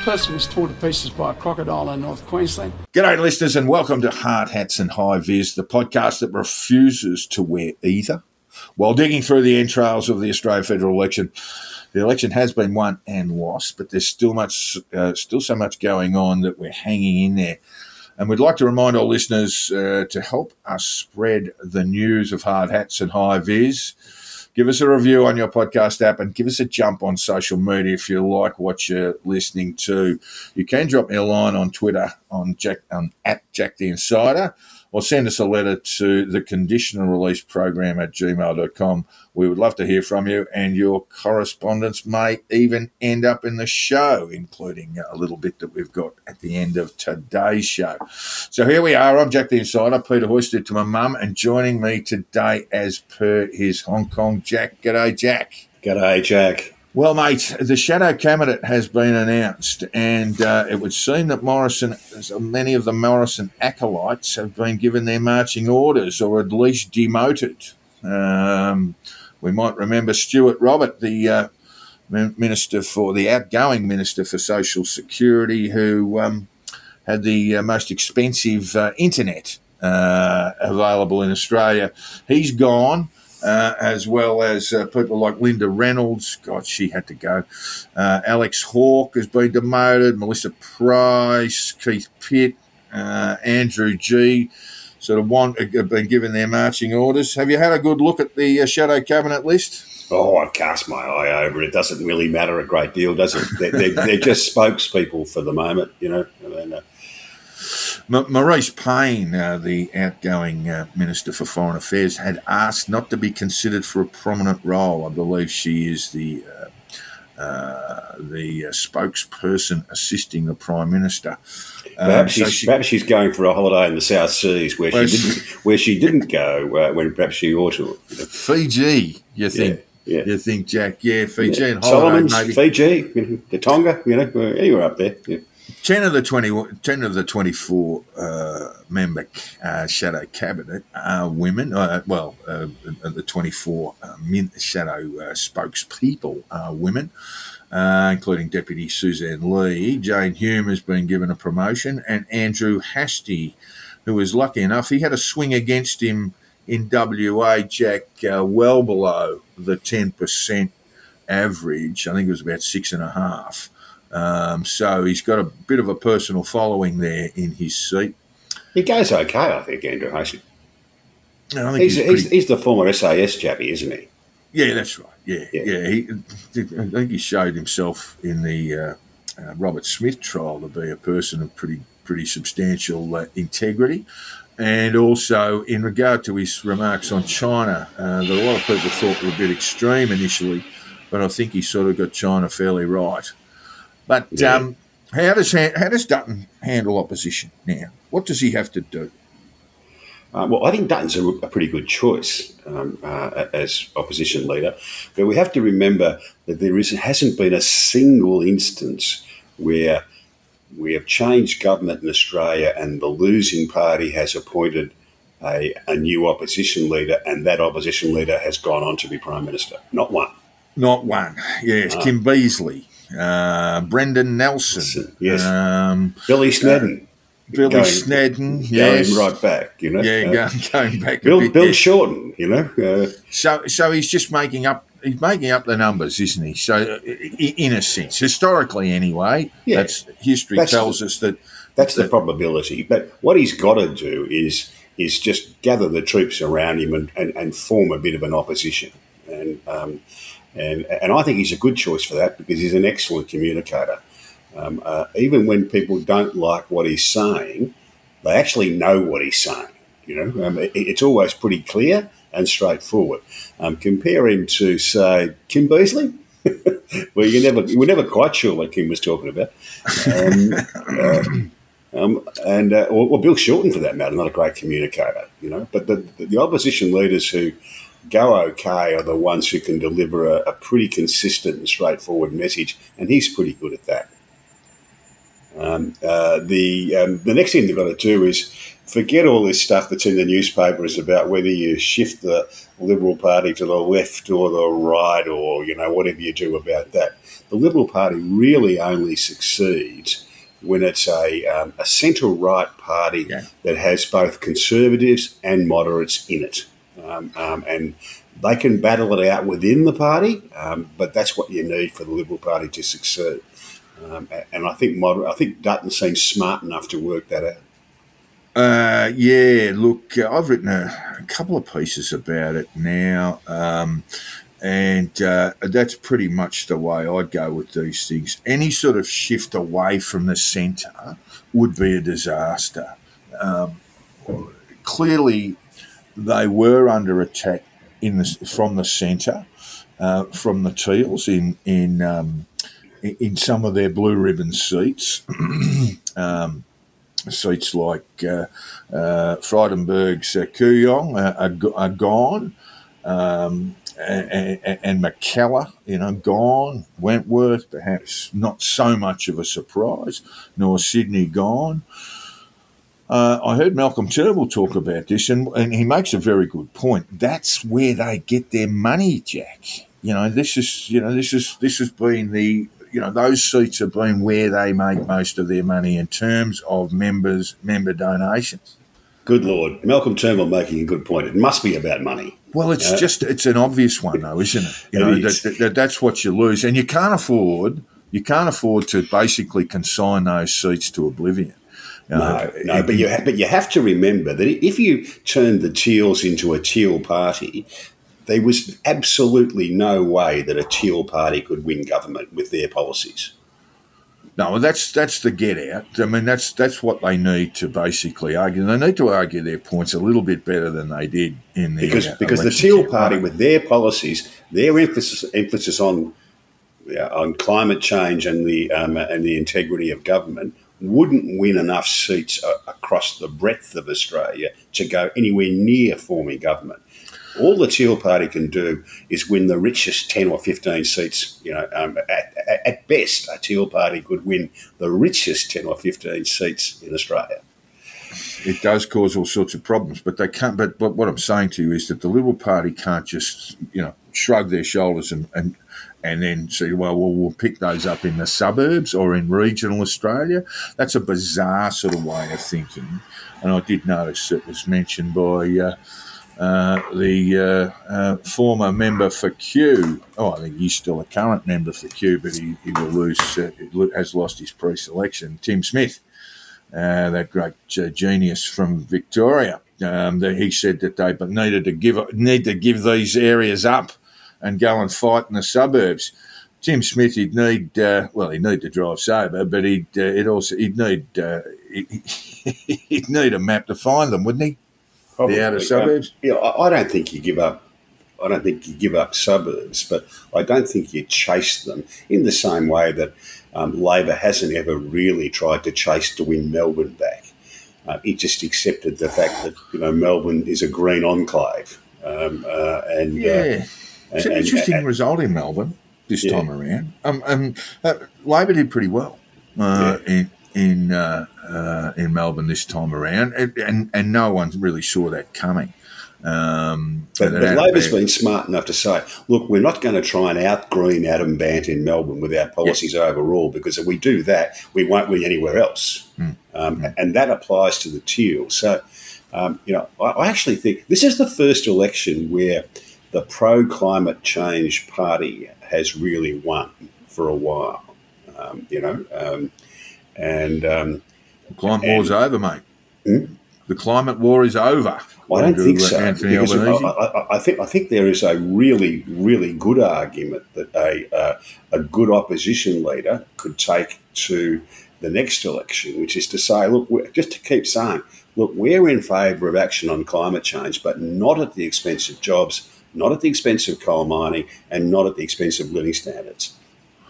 person was torn to pieces by a crocodile in North Queensland. G'day, listeners, and welcome to Hard Hats and Hi Viz, the podcast that refuses to wear either. While digging through the entrails of the Australian federal election, the election has been won and lost, but there's still much, uh, still so much going on that we're hanging in there. And we'd like to remind our listeners uh, to help us spread the news of Hard Hats and Hi Viz give us a review on your podcast app and give us a jump on social media if you like what you're listening to. You can drop me a line on Twitter on Jack on at Jack the Insider or send us a letter to the conditional release program at gmail.com. We would love to hear from you, and your correspondence may even end up in the show, including a little bit that we've got at the end of today's show. So here we are. I'm Jack the Insider, Peter Hoysted to my mum, and joining me today, as per his Hong Kong Jack. G'day, Jack. G'day, Jack. Well, mate, the shadow cabinet has been announced, and uh, it would seem that Morrison, many of the Morrison acolytes, have been given their marching orders or at least demoted. Um, we might remember Stuart Robert, the uh, minister for the outgoing minister for social security, who um, had the uh, most expensive uh, internet uh, available in Australia. He's gone uh, as well as uh, people like Linda Reynolds. God, she had to go. Uh, Alex Hawke has been demoted. Melissa Price, Keith Pitt, uh, Andrew G. Sort of want have been given their marching orders. Have you had a good look at the uh, shadow cabinet list? Oh, I've cast my eye over it. It doesn't really matter a great deal, does it? They're, they're, they're just spokespeople for the moment, you know. Uh, Marise Payne, uh, the outgoing uh, Minister for Foreign Affairs, had asked not to be considered for a prominent role. I believe she is the uh, uh the uh, spokesperson assisting the Prime Minister. Um, perhaps, so she's, she, perhaps she's going for a holiday in the South Seas where, she didn't where she didn't go uh, when perhaps she ought to. Fiji, you think? Yeah, yeah. You think, Jack? Yeah, Fiji yeah. and Solomons, maybe. Fiji, you know, the Tonga, you know, anywhere up there. Yeah. 10 of the 20, 10 of the 24 uh, member uh, shadow cabinet are women. Uh, well, uh, the 24 uh, shadow uh, spokespeople are women, including Deputy Sussan Ley. Jane Hume has been given a promotion, and Andrew Hastie, who was lucky enough, he had a swing against him in WA, Jack, well below the 10% average. I think it was about six and a half. Um, so he's got a bit of a personal following there in his seat. He goes okay, I think, Andrew. I think he's, he's, pretty... he's, the former SAS chappie, isn't he? Yeah, that's right. Yeah, yeah. yeah. He, I think he showed himself in the uh, uh, Robert Smith trial to be a person of pretty pretty substantial uh, integrity. And also, in regard to his remarks on China, uh, that a lot of people thought were a bit extreme initially, but I think he sort of got China fairly right. But yeah. um, how does how does Dutton handle opposition now? What does he have to do? Uh, well, I think Dutton's a, a pretty good choice um, uh, as opposition leader, but we have to remember that there is, hasn't been a single instance where we have changed government in Australia and the losing party has appointed a, a new opposition leader, and that opposition leader has gone on to be prime minister. Not one. Not one. Yes, uh, Kim Beazley uh, Brendan Nelson, yes, um, Billy Snedden. Uh, Billy going, Snedden, yes. going right back, you know. Yeah, uh, going, going back. Bill, bit, Bill yeah. Shorten, you know. Uh, so, so he's just making up. He's making up the numbers, isn't he? So, in a sense, historically, anyway, yeah, that's history that's tells the, us that that's that, the probability. But what he's got to do is is just gather the troops around him and, and, and form a bit of an opposition. And um, and, and I think he's a good choice for that because he's an excellent communicator. Um, uh, even when people don't like what he's saying, they actually know what he's saying. You know, um, it, it's always pretty clear and straightforward. Um, compare him to, say, Kim Beazley, where you never you were never quite sure what Kim was talking about. Um, uh, Um, and uh, or, or Bill Shorten, for that matter, not a great communicator, you know. But the, the opposition leaders who go okay are the ones who can deliver a, a pretty consistent and straightforward message, and he's pretty good at that. Um, uh, the um, the next thing they've got to do is forget all this stuff that's in the newspapers about whether you shift the Liberal Party to the left or the right or you know whatever you do about that. The Liberal Party really only succeeds when it's a, um, a centre right party yeah. that has both conservatives and moderates in it. Um, um, and they can battle it out within the party, um, but that's what you need for the Liberal Party to succeed. Um, and I think moder- I think Dutton seems smart enough to work that out. Uh, yeah, look, uh, I've written a, a, couple of pieces about it now. Um, and uh, that's pretty much the way I'd go with these things. Any sort of shift away from the centre would be a disaster. Um, clearly, they were under attack in the, from the centre, uh, from the Teals in in um, in some of their blue ribbon seats. um, seats like uh, uh, uh, Kooyong are, are, gone. Um, and, and Mackellar, you know, gone. Wentworth, perhaps not so much of a surprise, nor Sydney gone. Uh, I heard Malcolm Turnbull talk about this, and, and he makes a very good point. That's where they get their money, Jack. You know, this is you know this is this has been the you know those seats have been where they make most of their money in terms of members member donations. Good Lord, Malcolm Turnbull making a good point. It must be about money. Well, it's uh, just it's an obvious one, though, isn't it? You know, that, that, that's what you lose, and you can't afford you can't afford to basically consign those seats to oblivion. No, no, but you have, but you have to remember that if you turned the Teals into a Teal party, there was absolutely no way that a Teal party could win government with their policies. No, that's that's the get out. I mean, that's that's what they need to basically argue. They need to argue their points a little bit better than they did in the because uh, because the Teal Party with their policies, their emphasis emphasis on yeah, on climate change and the um, and the integrity of government wouldn't win enough seats uh, across the breadth of Australia to go anywhere near forming government all the Teal Party can do is win the richest 10 or 15 seats. You know, um, at, at, best, a Teal Party could win the richest 10 or 15 seats in Australia. It does cause all sorts of problems, but they can't. But, but what I'm saying to you is that the Liberal Party can't just, you know, shrug their shoulders and, and and then say, well, well, we'll pick those up in the suburbs or in regional Australia. That's a bizarre sort of way of thinking. And I did notice it was mentioned by uh, uh, the uh, uh, former member for Kew. Oh, I think he's still a current member for Kew, but he, he will lose, uh, has lost his pre-selection. Tim Smith, uh, that great genius from Victoria, um, that he said that they needed to give need to give these areas up and go and fight in the suburbs. Tim Smith, he'd need well, he'd need to drive sober, but he'd it also he'd need he'd, he'd need a map to find them, wouldn't he? Probably. The outer suburbs? Yeah, I, don't think you give up I don't think you give up suburbs, but I don't think you chase them in the same way that um, Labor hasn't ever really tried to chase to win Melbourne back. Uh, it just accepted the fact that you know Melbourne is a green enclave, um, uh, and uh, yeah, uh, it's an and, interesting and, result in Melbourne this yeah. time around. Um, um, uh, Labor did pretty well uh, yeah. in in uh, uh, in Melbourne this time around, and, and, and no one really saw that coming. Um, but, but Labor's been smart enough to say, look, we're not going to try and outgreen Adam Bandt in Melbourne with our policies yep. overall, because if we do that, we won't win anywhere else. Mm. Um, mm. And that applies to the Teal. So, um, you know, I, I, actually think this is the first election where the pro climate change party has really won for a while. Um, you know, um, and um, the climate and, war's over, mate. Hmm? The climate war is over. I don't think so. I, I, think I think there is a really really good argument that a uh, a good opposition leader could take to the next election, which is to say, look, just to keep saying, look, we're in favour of action on climate change, but not at the expense of jobs, not at the expense of coal mining, and not at the expense of living standards.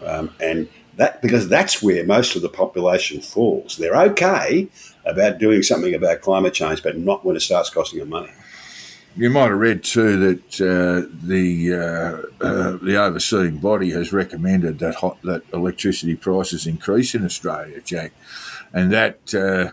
Um, and that because that's where most of the population falls. They're okay about doing something about climate change, but not when it starts costing them money. You might have read too that uh, the uh, uh, the overseeing body has recommended that hot, that electricity prices increase in Australia, Jack, and that uh,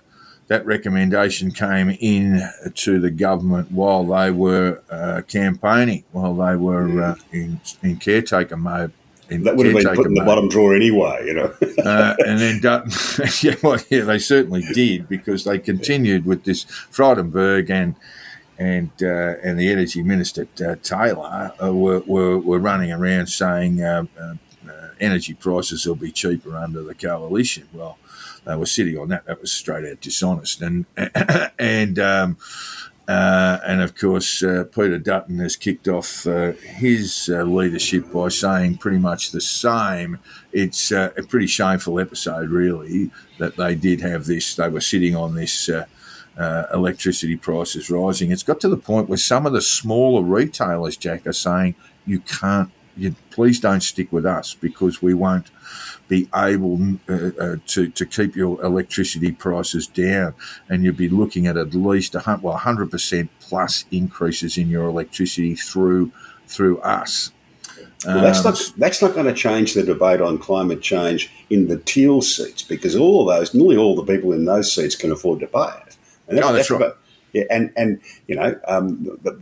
that recommendation came in to the government while they were uh, campaigning, while they were uh, in in caretaker mode. In That would have been put in the mode. bottom drawer anyway, you know. uh, and then Dutton, yeah, well, yeah, they certainly did because they continued with this Frydenberg and and uh, and the energy minister uh, Taylor uh, were, were were running around saying uh, uh, uh, energy prices will be cheaper under the coalition. Well, they were sitting on that. That was straight out dishonest, and and. Um, uh, and of course, uh, Peter Dutton has kicked off uh, his uh, leadership by saying pretty much the same. It's uh, a pretty shameful episode, really, that they did have this. They were sitting on this uh, electricity prices rising. It's got to the point where some of the smaller retailers, Jack, are saying you can't. You, please don't stick with us because we won't be able uh, uh, to to keep your electricity prices down, and you'd be looking at at least a well hundred percent plus increases in your electricity through through us. Well, that's Um, not that's not going to change the debate on climate change in the teal seats because all of those, nearly all the people in those seats can afford to buy it. And Oh, that's right. about- yeah, and and you know um, the,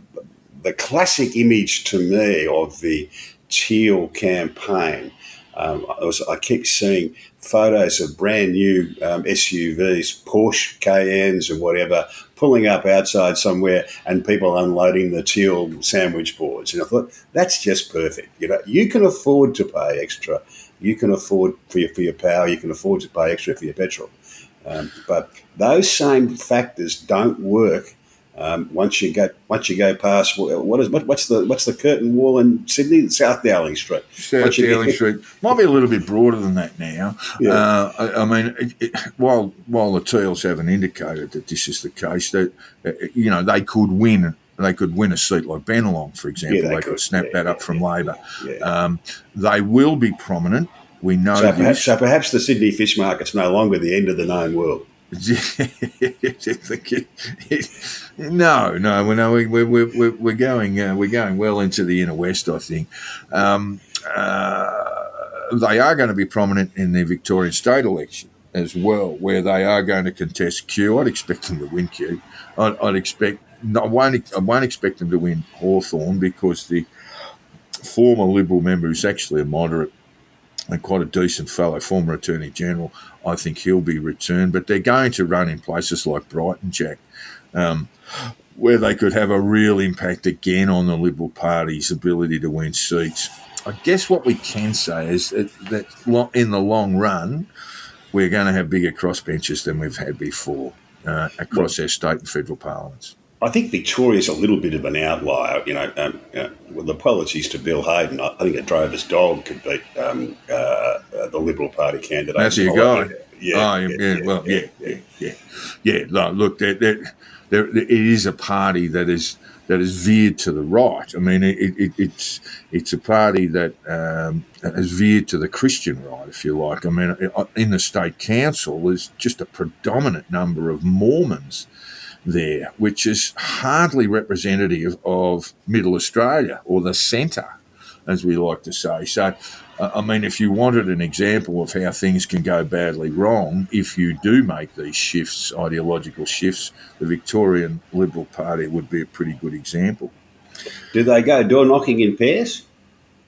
the classic image to me of the teal campaign. Um, I, was, I keep seeing photos of brand new um, SUVs, Porsche Cayennes, and whatever, pulling up outside somewhere, and people unloading the teal sandwich boards. And I thought that's just perfect. You know, you can afford to pay extra. You can afford for your for your power. You can afford to pay extra for your petrol. Um, but those same factors don't work um, once you go once you go past what is what, what's the what's the curtain wall in Sydney, South Dowling Street. South Dowling Street might be a little bit broader than that now. Yeah. Uh, I, I mean, it, it, while while the Teals haven't indicated that this is the case, that uh, you know they could win. They could win a seat like Bennelong, for example. Yeah, they, they could snap Yeah, that up from Labor. Um, they will be prominent. We know So perhaps, this. so perhaps the Sydney fish market's no longer the end of the known world. no, no, we know we, we, we, we're we're going uh, we're going well into the inner west. I think um, uh, they are going to be prominent in the Victorian state election as well, where they are going to contest Kew. I'd expect them to win Kew. I'd, I'd expect no, I won't I won't expect them to win Hawthorn because the former Liberal member is actually a moderate and quite a decent fellow, former Attorney General. I think he'll be returned, but they're going to run in places like Brighton, Jack, um, where they could have a real impact again on the Liberal Party's ability to win seats. I guess what we can say is that, that in the long run, we're going to have bigger crossbenches than we've had before uh, across our state and federal parliaments. I think Victoria's a little bit of an outlier. You know, um, know with apologies to Bill Hayden, I I think a drover's dog could beat um, uh, uh, the Liberal Party candidate. That's your I guy. Yeah, oh, yeah, yeah, well, yeah, yeah, yeah, yeah. No, look, there, there, there, it is a party that is that is veered to the right. I mean, it, it, it's it's a party that um, has veered to the Christian right, if you like. I mean, in the state council, there's just a predominant number of Mormons there, which is hardly representative of Middle Australia or the centre, as we like to say. So, uh, I mean, if you wanted an example of how things can go badly wrong, if you do make these shifts, ideological shifts, the Victorian Liberal Party would be a pretty good example. Do they go door knocking in pairs?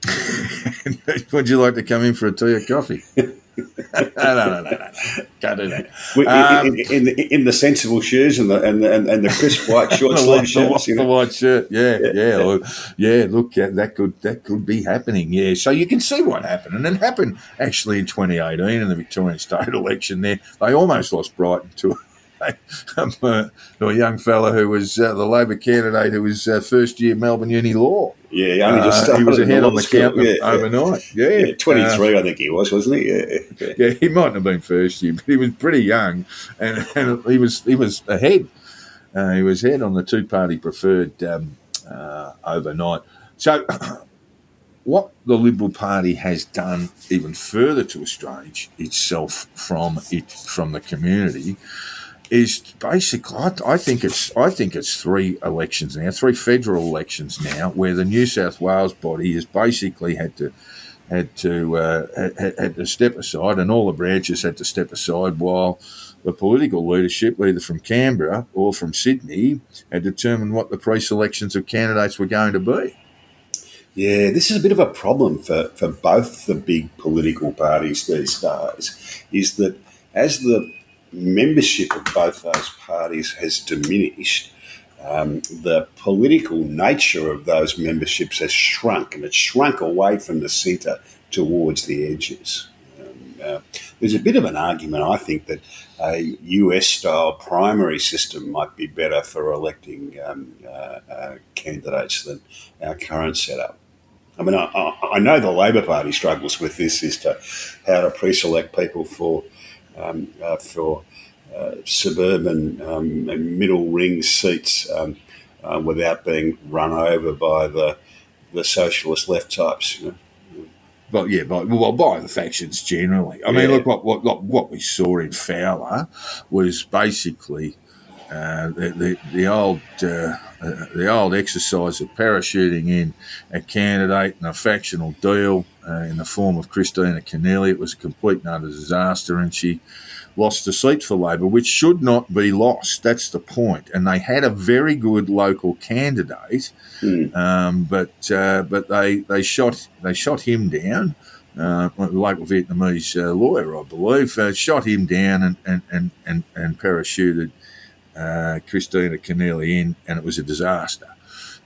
Would you like to come in for a tea or coffee? no, no, no, no, no. Can't do that. In, Um, in, in, the, in the sensible shoes and the and the, and, the crisp white short the, sleeve the, shirts. white, You the know? white shirt, yeah, yeah, look, yeah. Look, yeah, that could that could be happening, yeah. So you can see what happened, and it happened actually in 2018 in the Victorian state election. There, they almost lost Brighton to. to a young fella who was uh, the Labor candidate who was uh, first year Melbourne Uni Law. Yeah, he only just Uh, he was ahead on the count Yeah, overnight. Yeah, Yeah, Uh, 23, I think he was, wasn't he? Yeah. yeah. yeah, he mightn't have been first year, but he was pretty young, and, and he was he was ahead. Uh, he was ahead on the two party preferred um, uh, overnight. So, what the Liberal Party has done even further to estrange itself from it from the community is basically I, I think it's I think it's three elections now, three federal elections now, where the New South Wales body has basically had to had to uh, had, had to step aside, and all the branches had to step aside while the political leadership, either from Canberra or from Sydney, had determined what the pre-selections of candidates were going to be. Yeah, this is a bit of a problem for, for both the big political parties these days, is that as the membership of both those parties has diminished, um, the political nature of those memberships has shrunk, and it's shrunk away from the centre towards the edges. Um, uh, there's a bit of an argument, I think, that a US style primary system might be better for electing um, uh, uh, candidates than our current setup. I mean, I, I, know the Labor Party struggles with this as to how to pre-select people for um, uh, for uh, suburban um, middle ring seats um, uh, without being run over by the the socialist left types. You know? But yeah, by, well, by the factions generally. I mean, look what, what what we saw in Fowler was basically uh, the, the, the old uh, uh, the old exercise of parachuting in a candidate and a factional deal uh, in the form of Kristina Keneally. It was a complete and utter disaster, and she lost a seat for Labor, which should not be lost. That's the point. And they had a very good local candidate, mm. um, but uh, but they they shot they shot him down. Uh, local Vietnamese uh, lawyer, I believe, uh, shot him down and and and and, and parachuted uh, Kristina Keneally in, and it was a disaster.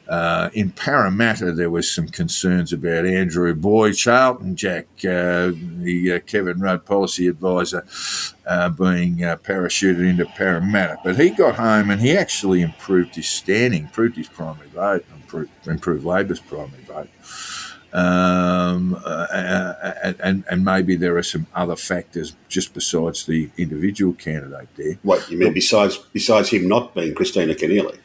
Uh, in Parramatta, there was some concerns about Andrew Boyd, Charlton Jack, uh, the uh, Kevin Rudd policy advisor, uh, being uh, parachuted into Parramatta. But he got home and he actually improved his standing, improved his primary vote, improved, improved Labor's primary vote. Um, uh, and, and maybe there are some other factors just besides the individual candidate there. What you mean besides besides him not being Kristina Keneally?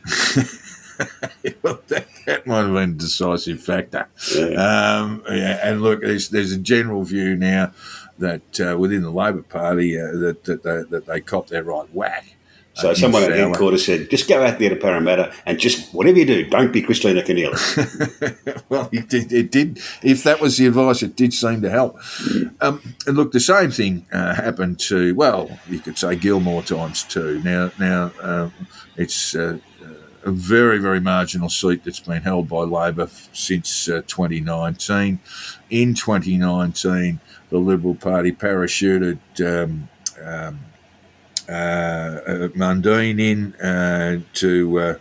well, that, that might have been a decisive factor. Yeah. Um, yeah, and look, there's, there's a general view now that uh, within the Labor Party uh, that, that, they, that they cop their right whack. So uh, someone at headquarters said, just go out there to Parramatta and just whatever you do, don't be Kristina Keneally. well, it did, it did, If that was the advice, it did seem to help. Mm. Um, and look, the same thing uh, happened to well, you could say Gilmore times two. Now, now uh, it's uh, a very, very marginal seat that's been held by Labor since uh, 2019. In 2019, the Liberal Party parachuted um, um, uh, uh Mundine in uh, to uh,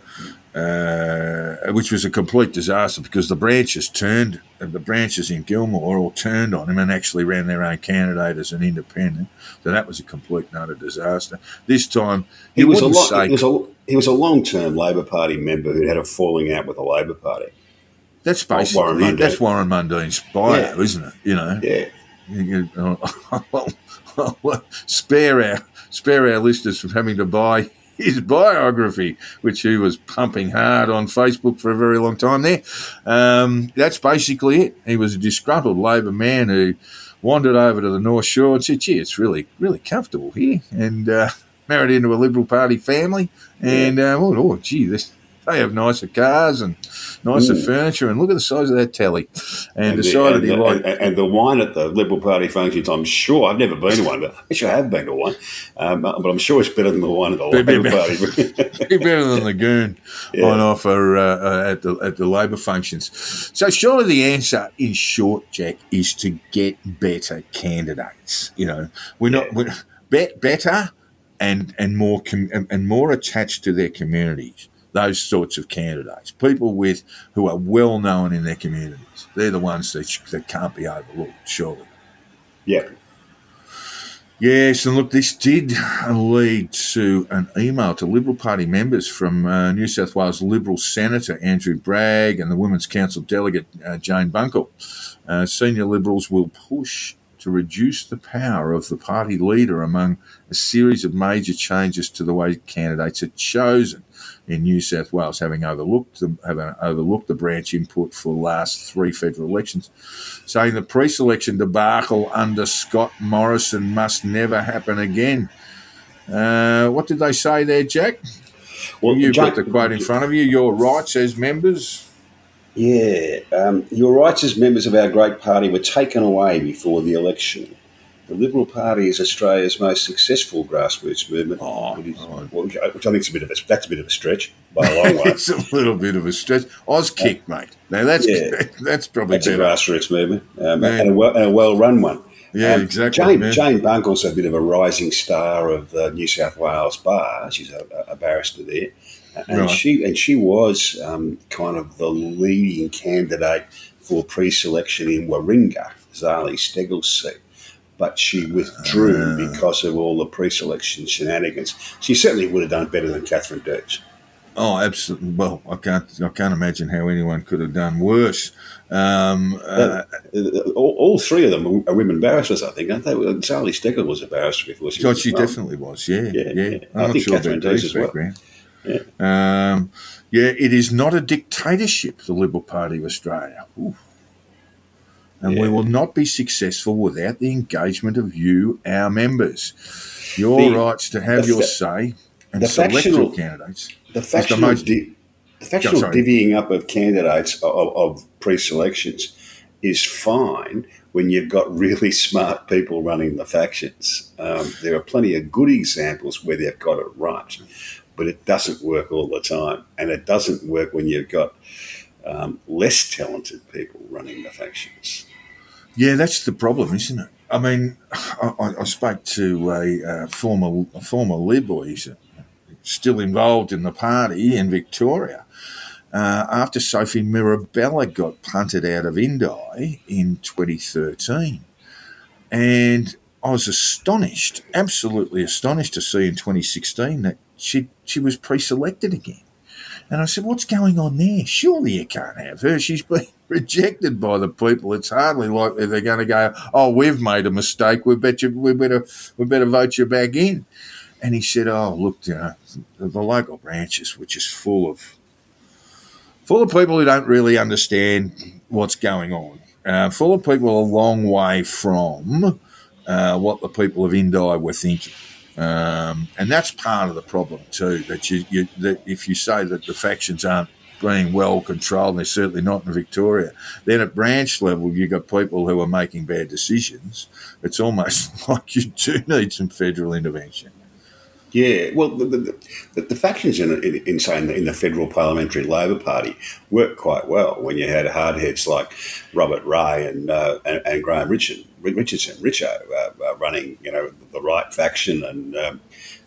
uh, which was a complete disaster because the branches turned, the branches in Gilmore all turned on him and actually ran their own candidate as an independent. So that was a complete and utter disaster. This time, he, was a lot. Say, was a, he was a long-term Labor Party member who had a falling out with the Labor Party. That's basically Warren that's Warren Mundine's bio, yeah. isn't it? You know, yeah. You, spare our spare our listeners from having to buy his biography, which he was pumping hard on Facebook for a very long time there. Um, that's basically it. He was a disgruntled Labor man who wandered over to the North Shore and said, gee, it's really, really comfortable here. And uh, married into a Liberal Party family. And, uh, oh, oh, gee, this, they have nicer cars and nicer mm. furniture, and look at the size of that telly. And, and decided the, and he liked and, and, the wine at the Liberal Party functions. I'm sure I've never been to one, but I I have been to one. Um, but I'm sure it's better than the wine at the be, Labor Party. be better than the goon yeah. on offer uh, uh, at the at the Labor functions. So surely the answer, in short, Jack, is to get better candidates. You know, we're yeah. not we're, better and and more com- and more attached to their communities those sorts of candidates, people with who are well known in their communities. They're the ones that, that can't be overlooked, surely. Yeah. Yes, and look, this did lead to an email to Liberal Party members from uh, New South Wales Liberal Senator Andrew Bragg and the Women's Council delegate uh, Jane Buncle. Uh, senior Liberals will push to reduce the power of the party leader among a series of major changes to the way candidates are chosen. In New South Wales, having overlooked the, having overlooked the branch input for the last three federal elections, saying the pre-selection debacle under Scott Morrison must never happen again. Uh, what did they say there, Jack? Well, You've Jack- got the quote in front of you. Your rights as members. Yeah, um, your rights as members of our great party were taken away before the election. The Liberal Party is Australia's most successful grassroots movement, Oh, which, is- oh. which I think is a bit of a that's a bit of a stretch by a long way. it's a little bit of a stretch. Auskick, mate. Now that's Yeah. that's probably That's a grassroots movement um, and, a well, and a well-run one. Yeah, Um, exactly, Jane, man. Jane Buncle's a bit of a rising star of the New South Wales bar. She's a, a barrister there, and Right. she and she was um, kind of the leading candidate for pre-selection in Warringah, Zali Steggall's seat. But she withdrew Ah. because of all the pre-selection shenanigans. She certainly would have done better than Katherine Deves. Oh, absolutely. Well, I can't. I can't imagine how anyone could have done worse. Um, uh, Uh, all, all three of them are women barristers, I think, aren't they? Zali Steggall was a barrister before she God, was she definitely was. Yeah, yeah. Yeah, yeah. I'm I think sure Katherine Deves as well. background. Um, yeah, it is not a dictatorship, the Liberal Party of Australia. Ooh. And we will not be successful without the engagement of you, our members. Your The- rights to have the your say and the select factional- your candidates. The the factional, most- di- the sorry. divvying up of candidates of, of pre-selections is fine when you've got really smart people running the factions. Um, there are plenty of good examples where they've got it right, but it doesn't work all the time, and it doesn't work when you've got um, less talented people running the factions. Yeah, that's the problem, isn't it? I mean, I, I- spoke to a, uh former a former Lib, or he's still involved in the party in Victoria, uh, after Sophie Mirabella got punted out of Indi in 2013. And I was astonished, absolutely astonished to see in 2016 that she, she was pre selected again. And I said, What's going on there? Surely you can't have her. She's been rejected by the people. It's hardly likely they're going to go, Oh, we've made a mistake. We bet you we better we better vote you back in. And he said, Oh, look, you know, the, local branches, which is full of full of people who don't really understand what's going on. Uh, full of people a long way from uh, what the people of Indi were thinking. Um, and that's part of the problem too. That you, you that if you say that the factions aren't being well controlled, and they're certainly not in Victoria. Then at branch level, you've got people who are making bad decisions. It's almost like you do need some federal intervention. Yeah, well, the, the, the, factions in, in, in, say, in the, in the federal parliamentary Labor Party worked quite well when you had hardheads like Robert Ray and uh, and, and Graham Richard, Richardson, Richo, uh, uh, running you know the right faction and um,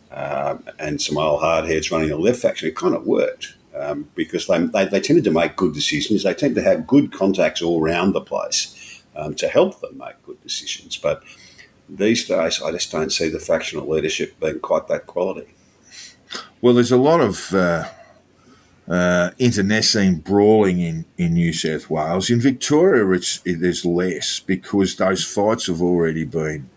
uh, and some old hardheads running the left faction. It kind of worked um, because they, they they tended to make good decisions. They tend to have good contacts all around the place um, to help them make good decisions, but these days, I just don't see the factional leadership being quite that quality. Well, there's a lot of uh, uh, internecine brawling in, in New South Wales. In Victoria, it's, it, there's less because those fights have already been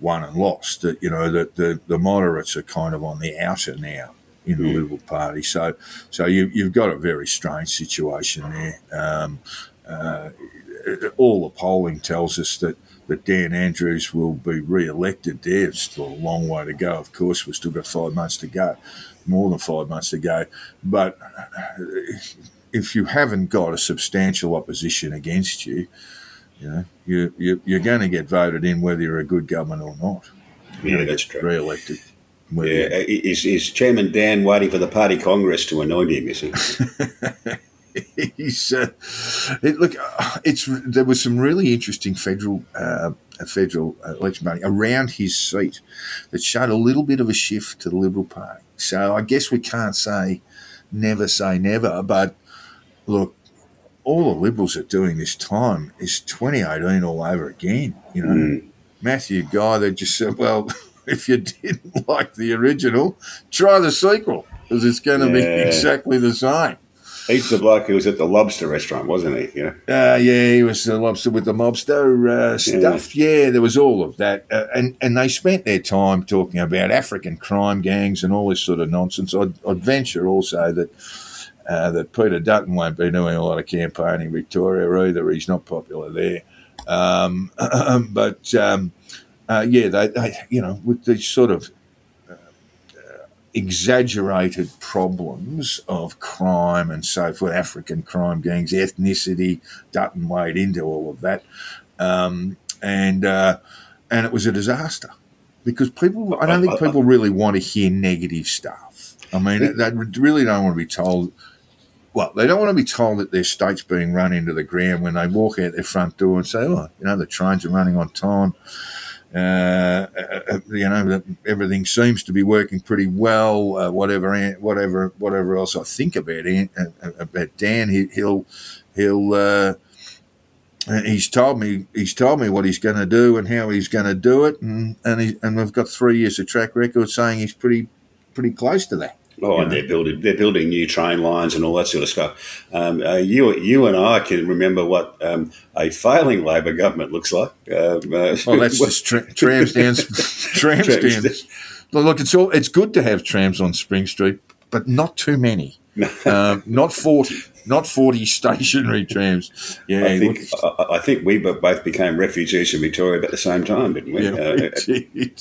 won and lost. That you know that the, the moderates are kind of on the outer now in the Liberal Party. So so you, you've got a very strange situation there. Um, uh, all the polling tells us that that Dan Andrews will be re-elected there. It's still a long way to go. Of course, we've still got five months to go, more than five months to go. But if you haven't got a substantial opposition against you, you know, you, you, you're going to get voted in whether you're a good government or not. You're Yeah, that's get true. Re-elected. Whether Yeah, is, is Chairman Dan waiting for the party congress to anoint him? Is he? he's uh, it, look. uh, It's there was some really interesting federal uh, federal election money around his seat that showed a little bit of a shift to the Liberal Party. So I guess we can't say never say never, but look, all the Liberals are doing this time is 2018 all over again. You know, Matthew Guy, they just said, well, if you didn't like the original, try the sequel because it's going to be exactly the same. He's the bloke who was at the lobster restaurant, wasn't he? Know? Uh, yeah, he was the lobster with the mobster uh, stuff. Yeah. there was all of that, uh, and and they spent their time talking about African crime gangs and all this sort of nonsense. I'd, I'd venture also that. Uh, that Peter Dutton won't be doing a lot of campaigning in Victoria either. He's not popular there. Um, but um, uh, yeah, they, they, you know, with these sort of exaggerated problems of crime and so forth, African crime gangs, ethnicity, Dutton weighed into all of that. Um, and, uh, and it was a disaster because people, I don't think people really want to hear negative stuff. I mean, they really don't want to be told, well, they don't want to be told that their state's being run into the ground when they walk out their front door and say, oh, you know, the trains are running on time uh, uh, you know, everything seems to be working pretty well. Uh, whatever, whatever, whatever else I think about uh, about Dan, he, will he'll uh, he's told me he's told me what he's going to do and how he's going to do it, and and, he, and we've got three years of track record saying he's pretty pretty close to that. Oh, and they're building they're building new train lines and all that sort of stuff. Um, uh, you you and I can remember what um, a failing Labor government looks like. Um, uh, well, that's just tra- tram stands. tram stands. Look, it's all it's good to have trams on Spring Street, but not too many. um, not forty not 40 stationary trams. Yeah, I think, I, I, think we both became refugees in Victoria at the same time, didn't we? Yeah, uh, we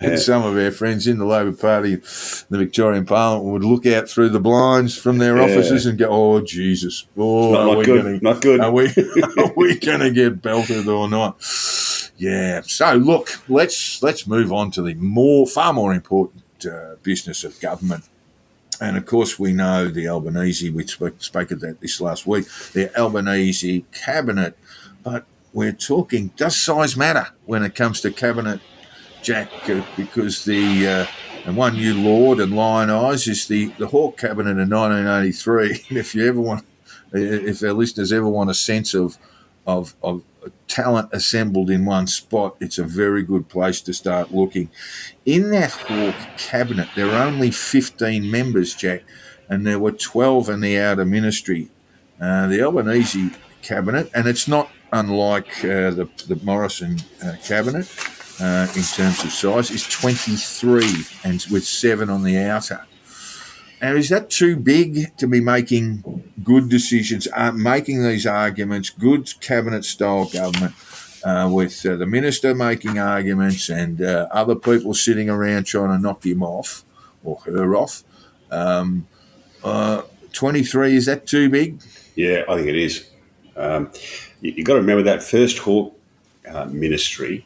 and yeah. some of our friends in the Labor Party, the Victorian Parliament, would look out through the blinds from their yeah. offices and go, "Oh Jesus, oh, not, not good, gonna, not good. Are we, are we going to get belted or not?" Yeah. So look, let's let's move on to the more, far more important uh, business of government and of course, we know the Albanese, we spoke, spoke of that this last week, the Albanese cabinet. But we're talking, does size matter when it comes to cabinet, Jack? Uh, because the, uh, and one new Lord and Lion Eyes is the, the Hawke cabinet in 1983. if you ever want, if our listeners ever want a sense of, of, of talent assembled in one spot, it's a very good place to start looking. In that Hawke cabinet, there are only 15 members, Jack, and there were 12 in the outer ministry. Uh, the Albanese cabinet, and it's not unlike uh, the, the Morrison uh, cabinet uh, in terms of size, is 23 and with seven on the outer. Now, is that too big to be making good decisions, uh, making these arguments, good cabinet style government, uh, with uh, the minister making arguments and uh, other people sitting around trying to knock him off or her off? Um, uh, 23, is that too big? Yeah, I think it is. Um, you, have got to remember that first Hawke uh, ministry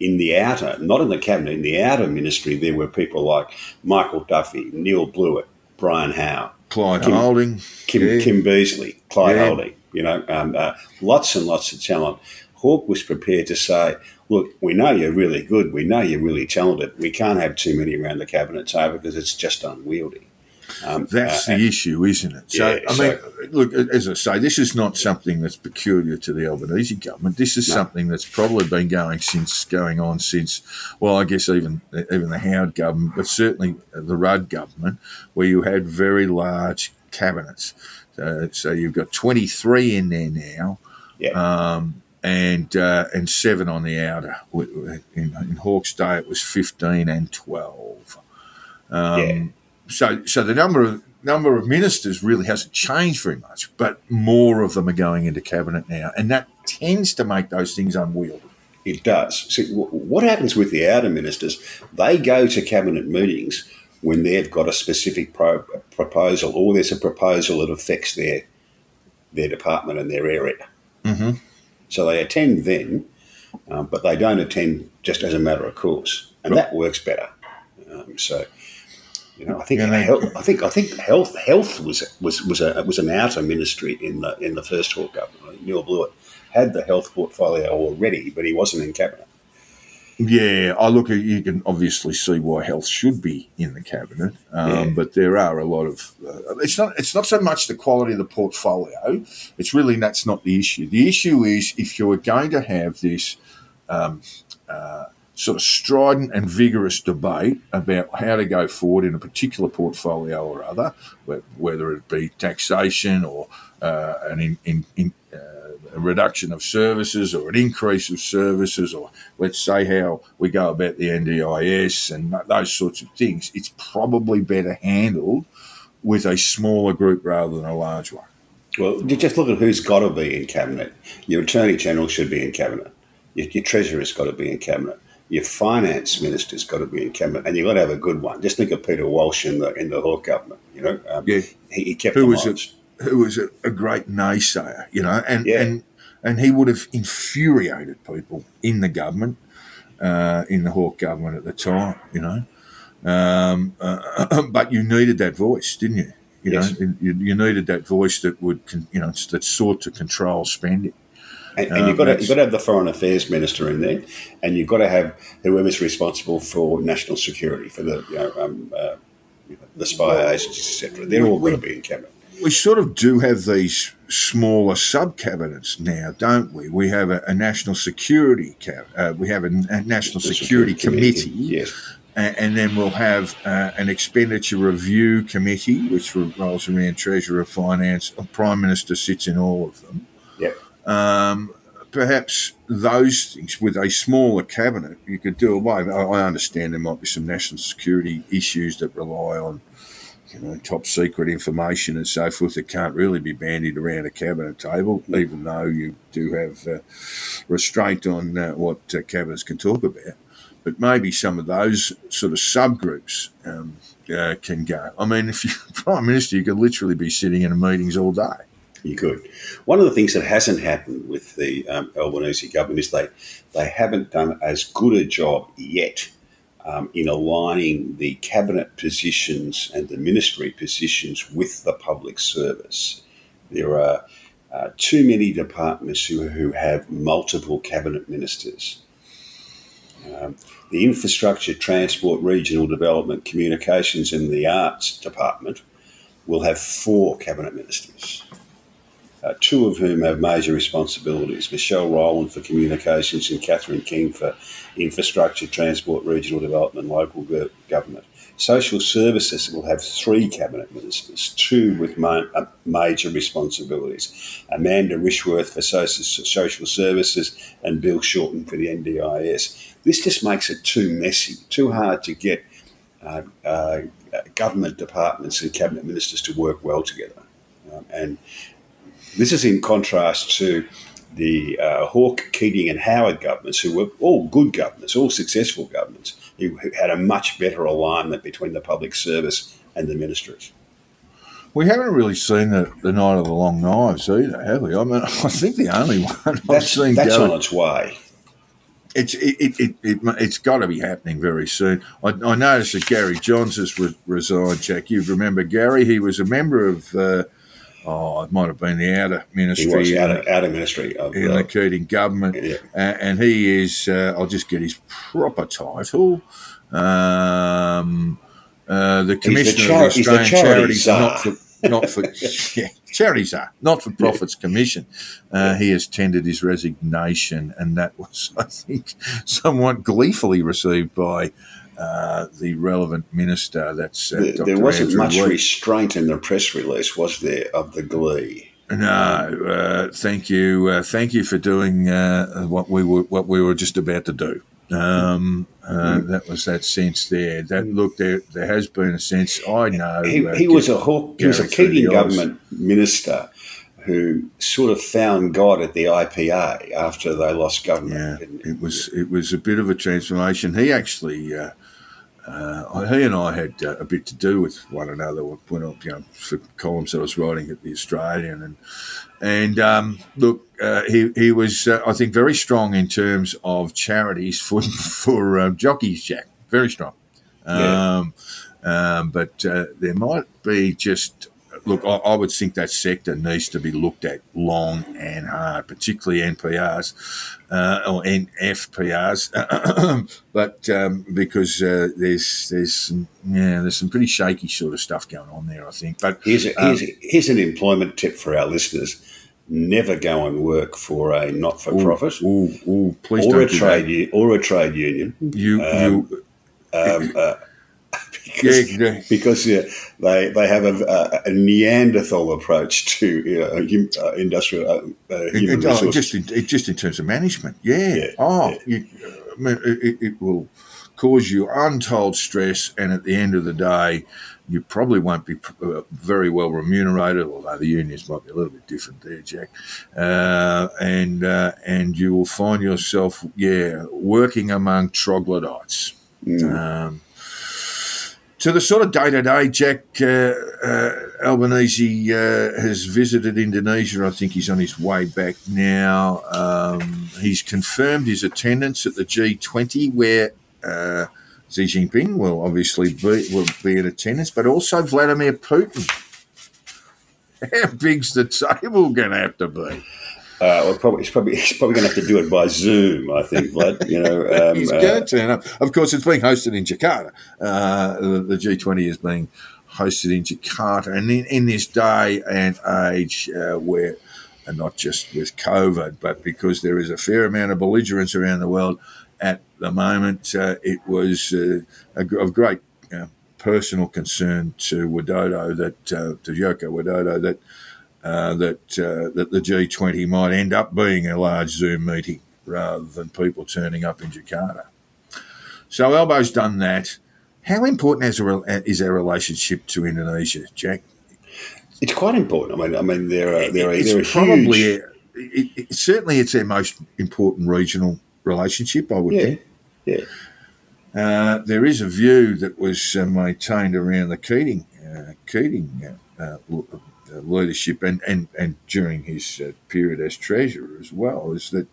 in the outer, not in the cabinet, in the outer ministry, there were people like Michael Duffy, Neil Blewett, Brian Howe, Clyde Kim, Holding, Kim, yeah. Kim Beazley, Clyde yeah. Holding. You know, um, uh, lots and lots of talent. Hawke was prepared to say, "Look, we know you're really good. We know you're really talented. We can't have too many around the cabinet table because it's just unwieldy." Um, that's uh, the issue, isn't it? So, yeah, I so, mean, look, as I say, this is not something that's peculiar to the Albanese government. This is no. something that's probably been going since going on since, well, I guess even even the Howard government, but certainly the Rudd government, where you had very large cabinets. Uh, so you've got 23 in there now. Yeah. Um, and uh, and seven on the outer. In, in Hawke's Day, it was 15 and 12. Um, yeah so so the number of number of ministers really hasn't changed very much, but more of them are going into cabinet now, and that tends to make those things unwieldy. It does. See, what happens with the outer ministers? They go to cabinet meetings when they've got a specific pro- proposal, or there's a proposal that affects their their department and their area. Mm-hmm. So they attend then, um, but they don't attend just as a matter of course, and right. that works better. Um, so you know, I think yeah, health, I think I think health health was was was a was an outer ministry in the in the first Hawke government. Neil Blewett had the health portfolio already, but he wasn't in cabinet. Yeah, I look at you can obviously see why health should be in the cabinet, um, yeah. but there are a lot of. Uh, it's not. It's not so much the quality of the portfolio. It's really that's not the issue. The issue is if you're going to have this um, uh, sort of strident and vigorous debate about how to go forward in a particular portfolio or other, whether it be taxation or uh, an in, in, in, uh, a reduction of services or an increase of services, or let's say how we go about the NDIS and those sorts of things. It's probably better handled with a smaller group rather than a large one. Well, you just look at who's got to be in cabinet. Your Attorney General should be in cabinet. Your, your Treasurer's got to be in cabinet your finance minister's got to be in cabinet, and you've got to have a good one. Just think of Peter Walsh in the in the Hawke government. You know, um, yeah, he, he kept who was a, who was a, a, great naysayer. You know, and yeah. and and he would have infuriated people in the government, uh, in the Hawke government at the time. You know, um, uh, but you needed that voice, didn't you? You yes. know, you, you needed that voice that would, you know, that sought to control spending. And, and you've got to you've got to have the foreign affairs minister in there, and you've got to have whoever's responsible for national security, for the you know, um, uh, the spy well, agencies, etc. They're all going to be in cabinet. We sort of do have these smaller sub cabinets now, don't we? We have a, a national security cab, uh, we have a, a national security, security, committee, committee yes. and, and, then we'll have uh, an expenditure review committee, which rolls around Treasurer, of Finance, A Prime Minister sits in all of them. Um, perhaps those things with a smaller cabinet you could do away. I understand there might be some national security issues that rely on you know top secret information and so forth that can't really be bandied around a cabinet table, even though you do have uh, restraint on uh, what uh, cabinets can talk about. But maybe some of those sort of subgroups um, uh, can go. I mean, if you're prime minister, you could literally be sitting in meetings all day you could. One of the things that hasn't happened with the um, Albanese government is they they haven't done as good a job yet um, in aligning the cabinet positions and the ministry positions with the public service. There are uh, too many departments who, who have multiple cabinet ministers. Um, the infrastructure, transport, regional development, communications, and the arts department will have four cabinet ministers uh, two of whom have major responsibilities Michelle Rowland for communications and Catherine King for infrastructure, transport, regional development, local go- government. Social services will have three cabinet ministers, two with ma- uh, major responsibilities Amanda Rishworth for social, social services and Bill Shorten for the NDIS. This just makes it too messy, too hard to get uh, uh, government departments and cabinet ministers to work well together. Um, and this is in contrast to the uh, Hawke, Keating, and Howard governments, who were all good governments, all successful governments, who had a much better alignment between the public service and the ministries. We haven't really seen the, the Night of the Long Knives either, have we? I mean, I think the only one that's, I've seen that's on its way. It's it, it, it, it, has got to be happening very soon. I, I noticed that Gary Johns has re- resigned, Jack. You remember Gary? He was a member of uh, oh, it might have been the outer ministry. He was outer, outer ministry of in the Keating government, yeah. uh, and he is. Uh, I'll just get his proper title. Um, uh, the commissioner char- of the Australian Charities, not for not for yeah, charities are not for profits commission. Uh, he has tendered his resignation, and that was, I think, somewhat gleefully received by uh, the relevant minister. That's uh, there, there, wasn't Andrew much restraint in the press release, was there, of the glee? No, uh, thank you, uh, thank you for doing uh, what we were what we were just about to do. Um, mm. That was that sense there. That look, there there has been a sense. I know he, he was a Hawke, he was a Keating government minister who sort of found God at the IPA after they lost government. Yeah, it was it was a bit of a transformation. He actually uh, uh, he and I had uh, a bit to do with one another when I, you know, for columns that I was writing at the Australian, and and um, look, uh, he he was uh, I think very strong in terms of charities for for um, jockeys, Jack, very strong. Yeah. Um, um but uh, there might be just look, I, I, would think that sector needs to be looked at long and hard, particularly NPRs uh, or NFPRs, but um, because uh, there's there's some, yeah there's some pretty shaky sort of stuff going on there, I think. But here's a, here's, um, here's an employment tip for our listeners: never go and work for a not for profit please or a trade u- or a trade union. You, you, because, Yeah, yeah. because yeah, they they have a, a, Neanderthal approach to you know, hum- uh, industrial uh, uh, It, human it- oh, just in, it, just in terms of management, yeah. Yeah, oh, yeah. You, I mean, it, it- will cause you untold stress, and at the end of the day, you probably won't be uh, very well remunerated. Although the unions might be a little bit different there, Jack, uh, and uh, and you will find yourself, yeah, working among troglodytes. Um, to the sort of day to day, Jack uh, uh, Albanese uh, has visited Indonesia. I think he's on his way back now. Um, he's confirmed his attendance at the G20, where uh, Xi Jinping will obviously be will be in attendance, but also Vladimir Putin. How big's the table going to have to be? Uh, well, probably, he's probably he's probably going to have to do it by Zoom. I think, Vlad. You know, um, He's uh, going to turn up. Of course, it's being hosted in Jakarta. Uh, the, the G20 is being hosted in Jakarta. And in, in this day and age uh, where, and not just with COVID, but because there is a fair amount of belligerence around the world at the moment, uh, it was uh, a, of great uh, personal concern to Widodo that, uh, to Joko Widodo, that uh, that uh, that the G20 might end up being a large Zoom meeting rather than people turning up in Jakarta. So Albo's done that. How important is, a, re- is our relationship to Indonesia, Jack? it's quite important. I mean, I mean, there are there are, it's there are probably huge. it, it, certainly it's our most important regional relationship. I would Yeah, think. yeah. Uh, there is a view that was uh, maintained around the Keating uh, Keating uh, uh, uh, leadership and, and, and during his uh, period as treasurer as well is that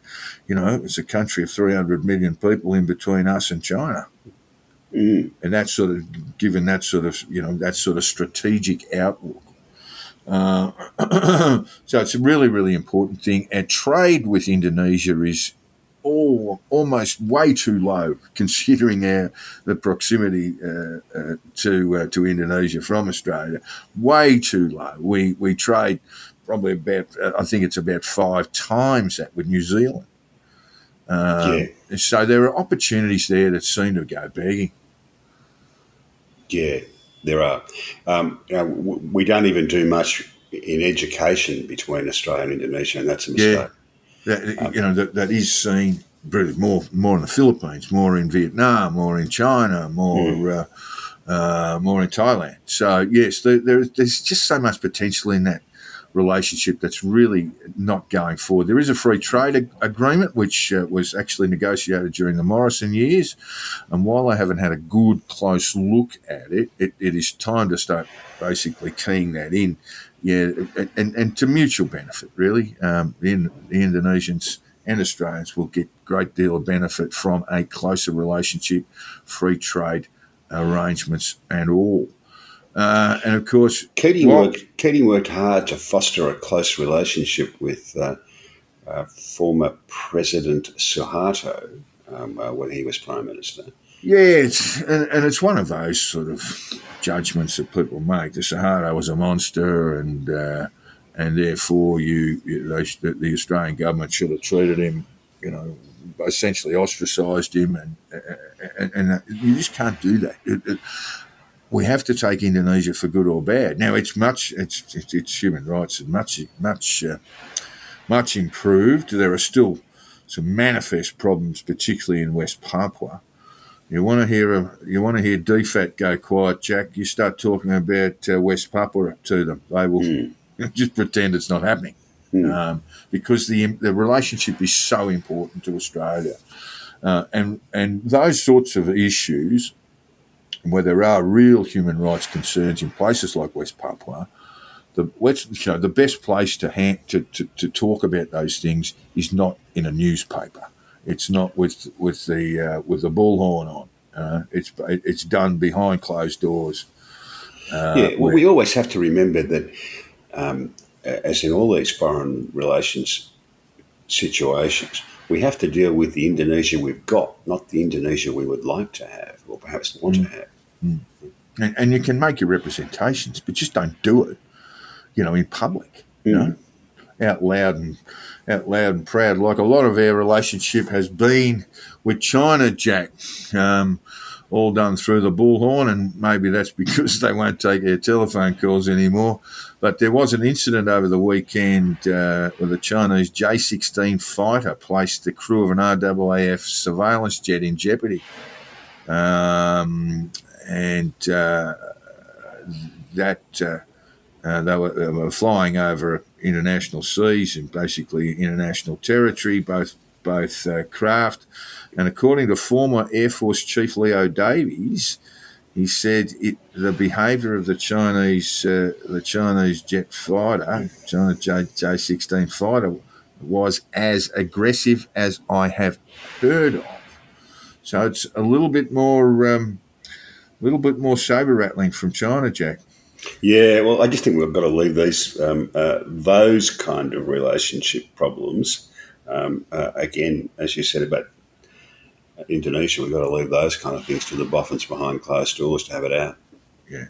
you know it's a country of 300 million people in between us and China. Mm. And that sort of given that sort of you know that sort of strategic outlook. Uh, so it's a really really important thing. And trade with Indonesia is all almost way too low considering our the proximity uh, uh, to uh, to Indonesia from Australia. Way too low. We we trade probably about uh, I think it's about five times that with New Zealand. Um, Yeah. So there are opportunities there that seem to go begging. Yeah, there are. Um, you know, we don't even do much in education between Australia and Indonesia, and that's a mistake. Yeah. That, you know that, that is seen really more more in the Philippines, more in Vietnam, more in China, more uh, uh, more in Thailand. So yes, there, there, there's just so much potential in that relationship that's really not going forward. There is a free trade ag- agreement which uh, was actually negotiated during the Morrison years, and while I haven't had a good close look at it, it, it is time to start basically keying that in. Yeah, and, and, to mutual benefit, really. Um, the, the Indonesians and Australians will get a great deal of benefit from a closer relationship, free trade arrangements, and all. Uh, and of course, Keating worked. Keating worked hard to foster a close relationship with uh, uh, former President Suharto um, uh, when he was Prime Minister. Yeah, it's, and, and it's one of those sort of judgments that people make. Suharto was a monster, and uh, and therefore you, you the, Australian government should have treated him, you know, essentially ostracised him, and and, and you just can't do that. It, it, we have to take Indonesia for good or bad. Now it's much it's it's, it's human rights and much much uh, much improved. There are still some manifest problems, particularly in West Papua. You want to hear a, you want to hear DFAT go quiet, Jack. You start talking about uh, West Papua to them, they will just pretend it's not happening, um, because the the relationship is so important to Australia, uh, and and those sorts of issues, where there are real human rights concerns in places like West Papua, the West, you know, the best place to, hand, to, to to talk about those things is not in a newspaper. It's not with with the uh, with the bullhorn on. Uh, it's it's done behind closed doors. Uh, yeah, well, we always have to remember that, um, as in all these foreign relations situations, we have to deal with the Indonesia we've got, not the Indonesia we would like to have or perhaps want to have. and, and you can make your representations, but just don't do it. You know, in public. You know, out loud and out loud and proud. Like a lot of our relationship has been with China, Jack. Um, all done through the bullhorn, and maybe that's because they won't take our telephone calls anymore. But there was an incident over the weekend uh, where the Chinese J 16 fighter placed the crew of an RAAF surveillance jet in jeopardy. Um, and uh, that uh, uh, they, were, they, were, flying over international seas and basically international territory, both both uh, craft. And according to former Air Force Chief Leo Davies, he said it, the behaviour of the Chinese uh, the Chinese jet fighter, China J J sixteen fighter, was as aggressive as I have heard of. So it's a little bit more, um, a little bit more saber rattling from China, Jack. Yeah, well, I just think we've got to leave these um, uh, those kind of relationship problems. Um, uh, again, as you said about Indonesia, we've got to leave those kind of things to the boffins behind closed doors to have it out. Yeah.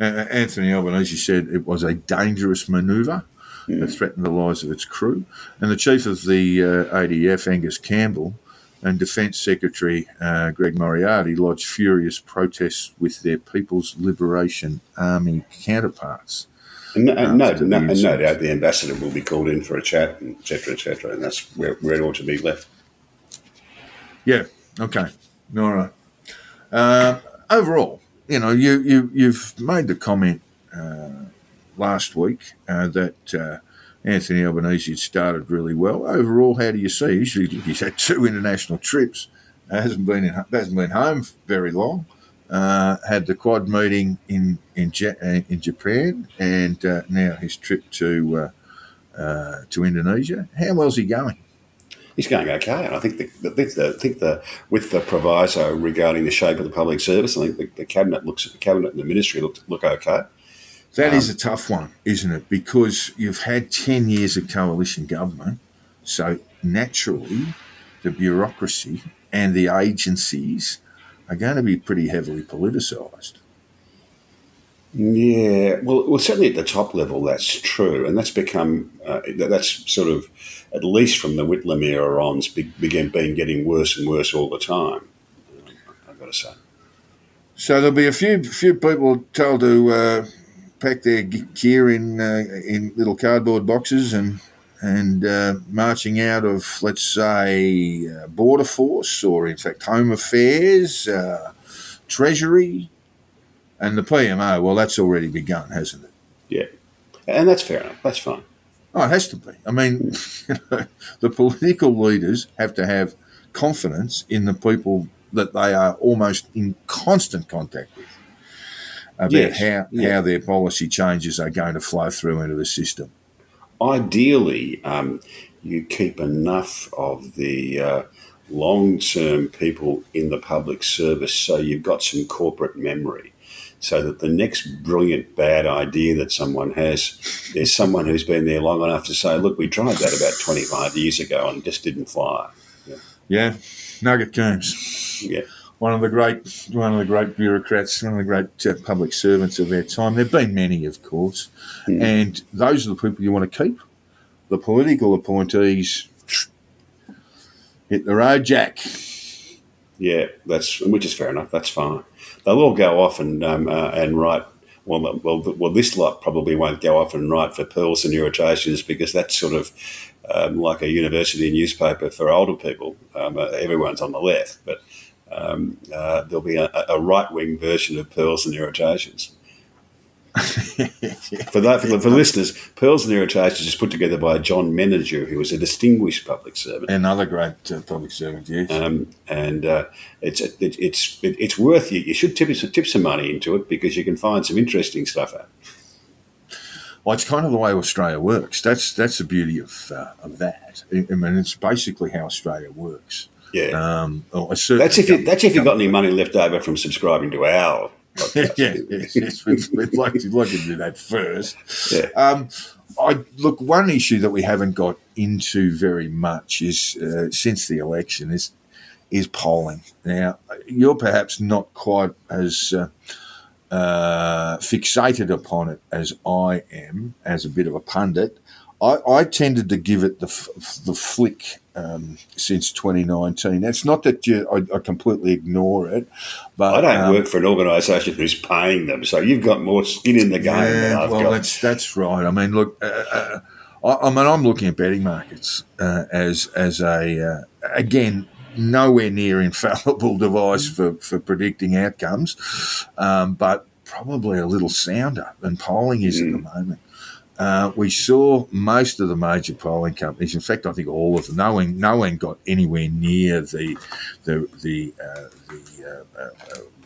Uh, Anthony Albanese said it was a dangerous manoeuvre mm. that threatened the lives of its crew. And the chief of the uh, ADF, Angus Campbell, and Defence Secretary uh, Greg Moriarty lodged furious protests with their People's Liberation Army counterparts. And, no, no, no, no doubt the ambassador will be called in for a chat, etc., etc., and that's where, where it ought to be left. Yeah. Okay. All right. Uh, overall, you know, you, you you've made the comment uh, last week uh, that uh, Anthony Albanese had started really well. Overall, how do you see? Usually, he's had two international trips. hasn't been in, hasn't been home very long. Uh, had the quad meeting in in, in Japan, and uh, now his trip to to Indonesia. How well's he going? he's going okay. And I think the, the, the, think the with the proviso regarding the shape of the public service, I think the, the cabinet looks the cabinet and the ministry look look okay. That um, is a tough one, isn't it? Because you've had ten years of coalition government, so naturally, the bureaucracy and the agencies are going to be pretty heavily politicised. Yeah, well, well, certainly at the top level, that's true, and that's become uh, that's sort of at least from the Whitlam era on, began being getting worse and worse all the time. I've got to say. So there'll be a few few people told to uh, pack their gear in uh, in little cardboard boxes and and uh, marching out of let's say uh, border force or in fact Home Affairs, uh, Treasury, and the PMO. Well, that's already begun, hasn't it? Yeah, and that's fair enough. That's fine. Oh, it has to be. I mean, the political leaders have to have confidence in the people that they are almost in constant contact with about yes. how, yeah. how their policy changes are going to flow through into the system. Ideally, um, you keep enough of the uh, long term people in the public service so you've got some corporate memory so that the next brilliant bad idea that someone has, there's someone who's been there long enough to say, look, we tried that about 25 years ago and just didn't fly. Yeah, yeah. Nugget Coombs. Yeah. One of the great, one of the great bureaucrats, one of the great uh, public servants of their time. There've been many, of course, mm. and those are the people you want to keep. The political appointees hit the road, Jack. Yeah, that's which is fair enough. That's fine they'll all go off and um, uh, and write. Well, well, well, this lot probably won't go off and write for pearls and irritations because that's sort of um, like a university newspaper for older people. Um, uh, everyone's on the left, but um, uh, there'll be a, a right wing version of pearls and irritations. for that, for, for listeners, Pearls and Irritations is put together by John Menadue, who was a distinguished public servant, another great uh, public servant, yes. Um, and uh, it's it, it's it, it's worth you. You should tip some tip some money into it because you can find some interesting stuff out. Well, it's kind of the way Australia works. That's that's the beauty of uh, of that. I mean, it's basically how Australia works. Yeah. Um, that's if you, that's if you've got any money left over from subscribing to our yeah, yes, yes. We'd, we'd, like to, like to do that first. Yeah. Um, I look. One issue that we haven't got into very much is uh, since the election is is polling. Now, you're perhaps not quite as uh, uh, fixated upon it as I am, as a bit of a pundit. I, I tended to give it the f- the flick um, since 2019. It's not that you, I, I completely ignore it, but I don't um, work for an organisation who's paying them, so you've got more skin in the game than Yeah, I've well, got. that's that's right. I mean, look, uh, uh, I, I mean, I'm looking at betting markets uh, as as a uh, again nowhere near infallible device for for predicting outcomes, um, but probably a little sounder than polling is at the moment. Uh, we saw most of the major polling companies. In fact, I think all of them. No one, no one got anywhere near the the the, uh, the uh, uh,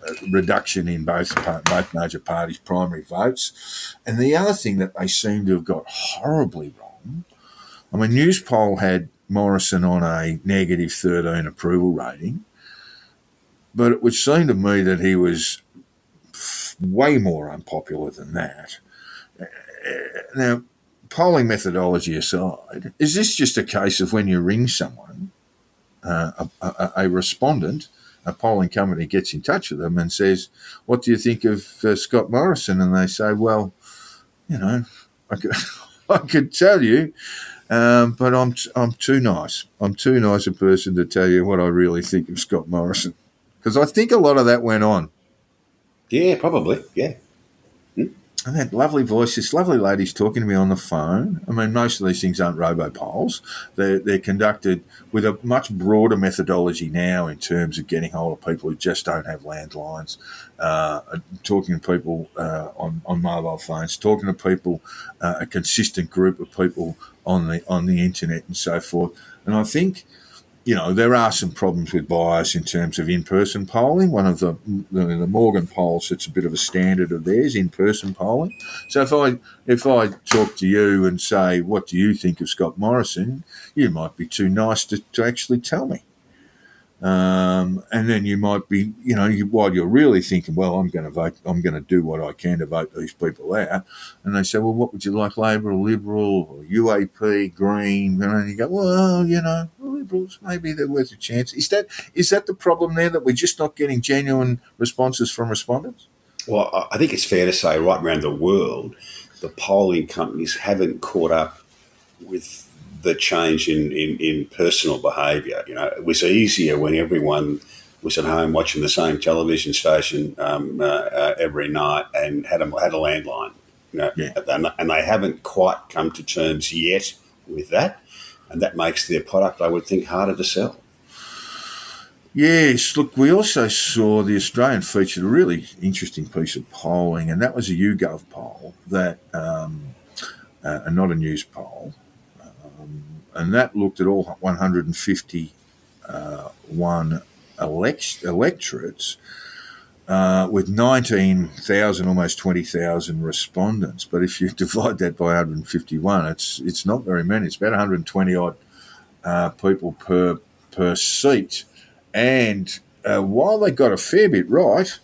uh, reduction in both both major parties' primary votes. And the other thing that they seem to have got horribly wrong. I mean, Newspoll had Morrison on a negative thirteen approval rating, but it would seem to me that he was way more unpopular than that. Now, polling methodology aside, is this just a case of when you ring someone, uh, a, a, a respondent, a polling company gets in touch with them and says, "What do you think of uh, Scott Morrison?" And they say, "Well, you know, I could, I could tell you, um, but I'm I'm too nice. I'm too nice a person to tell you what I really think of Scott Morrison." Because I think a lot of that went on. yeah, probably. Yeah. And that lovely voice, this lovely lady's talking to me on the phone. I mean, most of these things aren't robopolls. They're, they're conducted with a much broader methodology now in terms of getting hold of people who just don't have landlines, uh, talking to people uh, on, on mobile phones, talking to people, uh, a consistent group of people on the on the internet and so forth. And I think you know, there are some problems with bias in terms of in-person polling. One of the the, Morgan polls, it's a bit of a standard of theirs, in-person polling. So if I if I talk to you and say, "What do you think of Scott Morrison?" you might be too nice to, to actually tell me. Um, and then you might be, you know, you, while you're really thinking, well, I'm going to vote, I'm going to do what I can to vote these people out. And they say, well, what would you like, Labor or Liberal or UAP, Green? And you go, well, you know, Liberals, maybe they're worth a chance. Is that is that the problem there that we're just not getting genuine responses from respondents? Well, I think it's fair to say right around the world, the polling companies haven't caught up with the change in, in, in personal behaviour. You know, it was easier when everyone was at home watching the same television station um, uh, uh, every night and had a, had a landline. You know, Yeah. and, and they haven't quite come to terms yet with that, and that makes their product, I would think, harder to sell. Yes, look, we also saw the Australian featured a really interesting piece of polling, and that was a YouGov poll that, um, uh, and not a Newspoll, and that looked at all 151 uh, elect- electorates uh, with 19,000, almost 20,000 respondents. But if you divide that by 151, it's it's not very many. It's about 120 odd uh, people per per seat. And uh, while they got a fair bit right,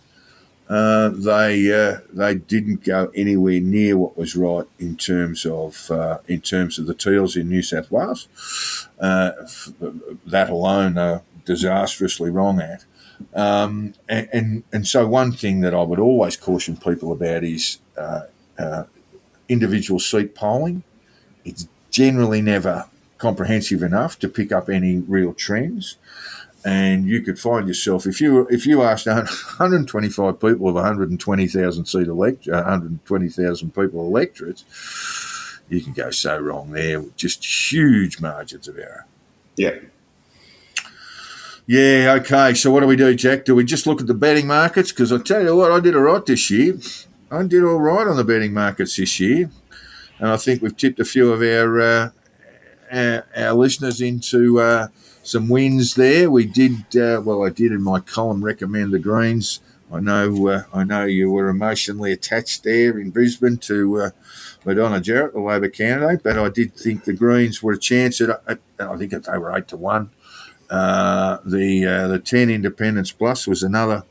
uh, they uh, they didn't go anywhere near what was right in terms of uh, in terms of the teals in New South Wales. Uh, that alone, are disastrously wrong at. Um, and, and and so one thing that I would always caution people about is uh, individual seat polling. It's generally never comprehensive enough to pick up any real trends and you could find yourself if you if you asked 125 people of 120,000 seat elect 120,000 people electorates, you can go so wrong there with just huge margins of error. Yeah. Yeah, okay. So what do we do, Jack? Do we just look at the betting markets? Because I tell you what, I did all right this year. I did all right on the betting markets this year, and I think we've tipped a few of our uh, our, our listeners into uh, some wins there. We did uh, well. I did in my column recommend the Greens. I know. Uh, I know you were emotionally attached there in Brisbane to uh, Madonna Jarrett, the Labor candidate, but I did think the Greens were a chance at. at I think they were eight to one. Uh, the uh, the ten Independence Plus was another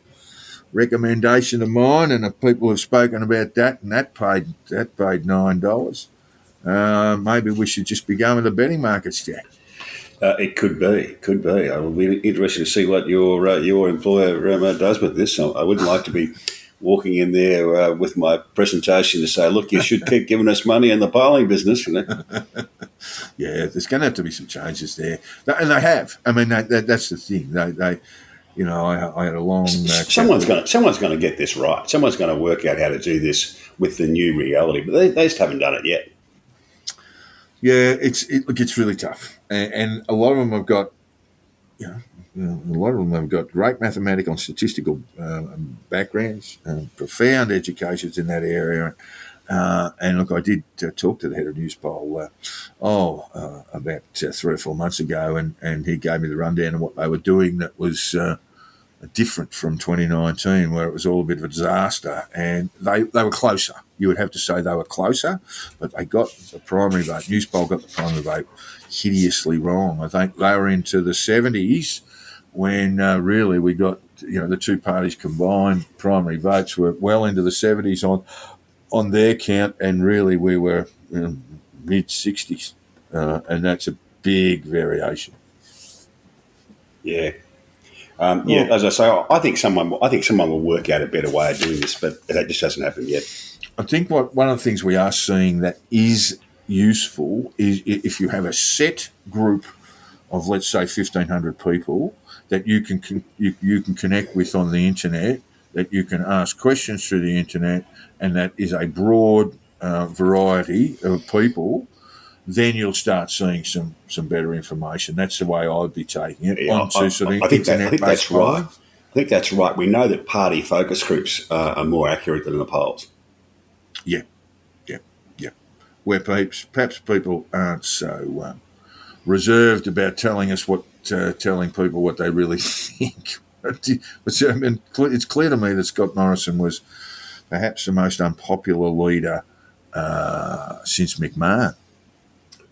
recommendation of mine, and the people have spoken about that, and that paid that paid nine dollars. Uh, maybe we should just be going to the betting markets, Jack. Uh, it could be, could be. I will be interested to see what your uh, your employer um, uh, does with this. I wouldn't like to be walking in there uh, with my presentation to say, look, you should keep giving us money in the polling business. You know? yeah, there's going to have to be some changes there, and they have. I mean, that, that, that's the thing. They, they, you know, I, I had a long. Uh, someone's going to someone's going to get this right. Someone's going to work out how to do this with the new reality, but they, they just haven't done it yet. Yeah, it's it, it's really tough, and, and a lot of them have got, you know, a lot of them have got great mathematical and statistical uh, backgrounds, and profound educations in that area. Uh, and look, I did uh, talk to the head of Newspoll, uh, oh, uh, about three or four months ago, and, and he gave me the rundown of what they were doing that was different from 2019, where it was all a bit of a disaster. And they, they were closer. You would have to say they were closer, but they got the primary vote. Newspoll got the primary vote hideously wrong. I think they were into the 70s when uh, really we got, you know, the two parties combined primary votes were well into the 70s on on their count, and really we were you know, mid 60s. Uh, and that's a big variation. Yeah, um, yeah, as I say, I think someone, I think someone will work out a better way of doing this, but that just hasn't happened yet. I think what one of the things we are seeing that is useful is if you have a set group of let's say fifteen hundred people that you can you, you can connect with on the internet, that you can ask questions through the internet, and that is a broad uh, variety of people then you'll start seeing some some better information. That's the way I'd be taking it. Yeah, I, sort of I, think, that, I think that's right. I think that's right. We know that party focus groups uh, are more accurate than the polls. Yeah, yeah, yeah. Where perhaps perhaps people aren't so um, reserved about telling us what uh, telling people what they really think. I mean, it's clear to me that Scott Morrison was perhaps the most unpopular leader uh, since McMahon.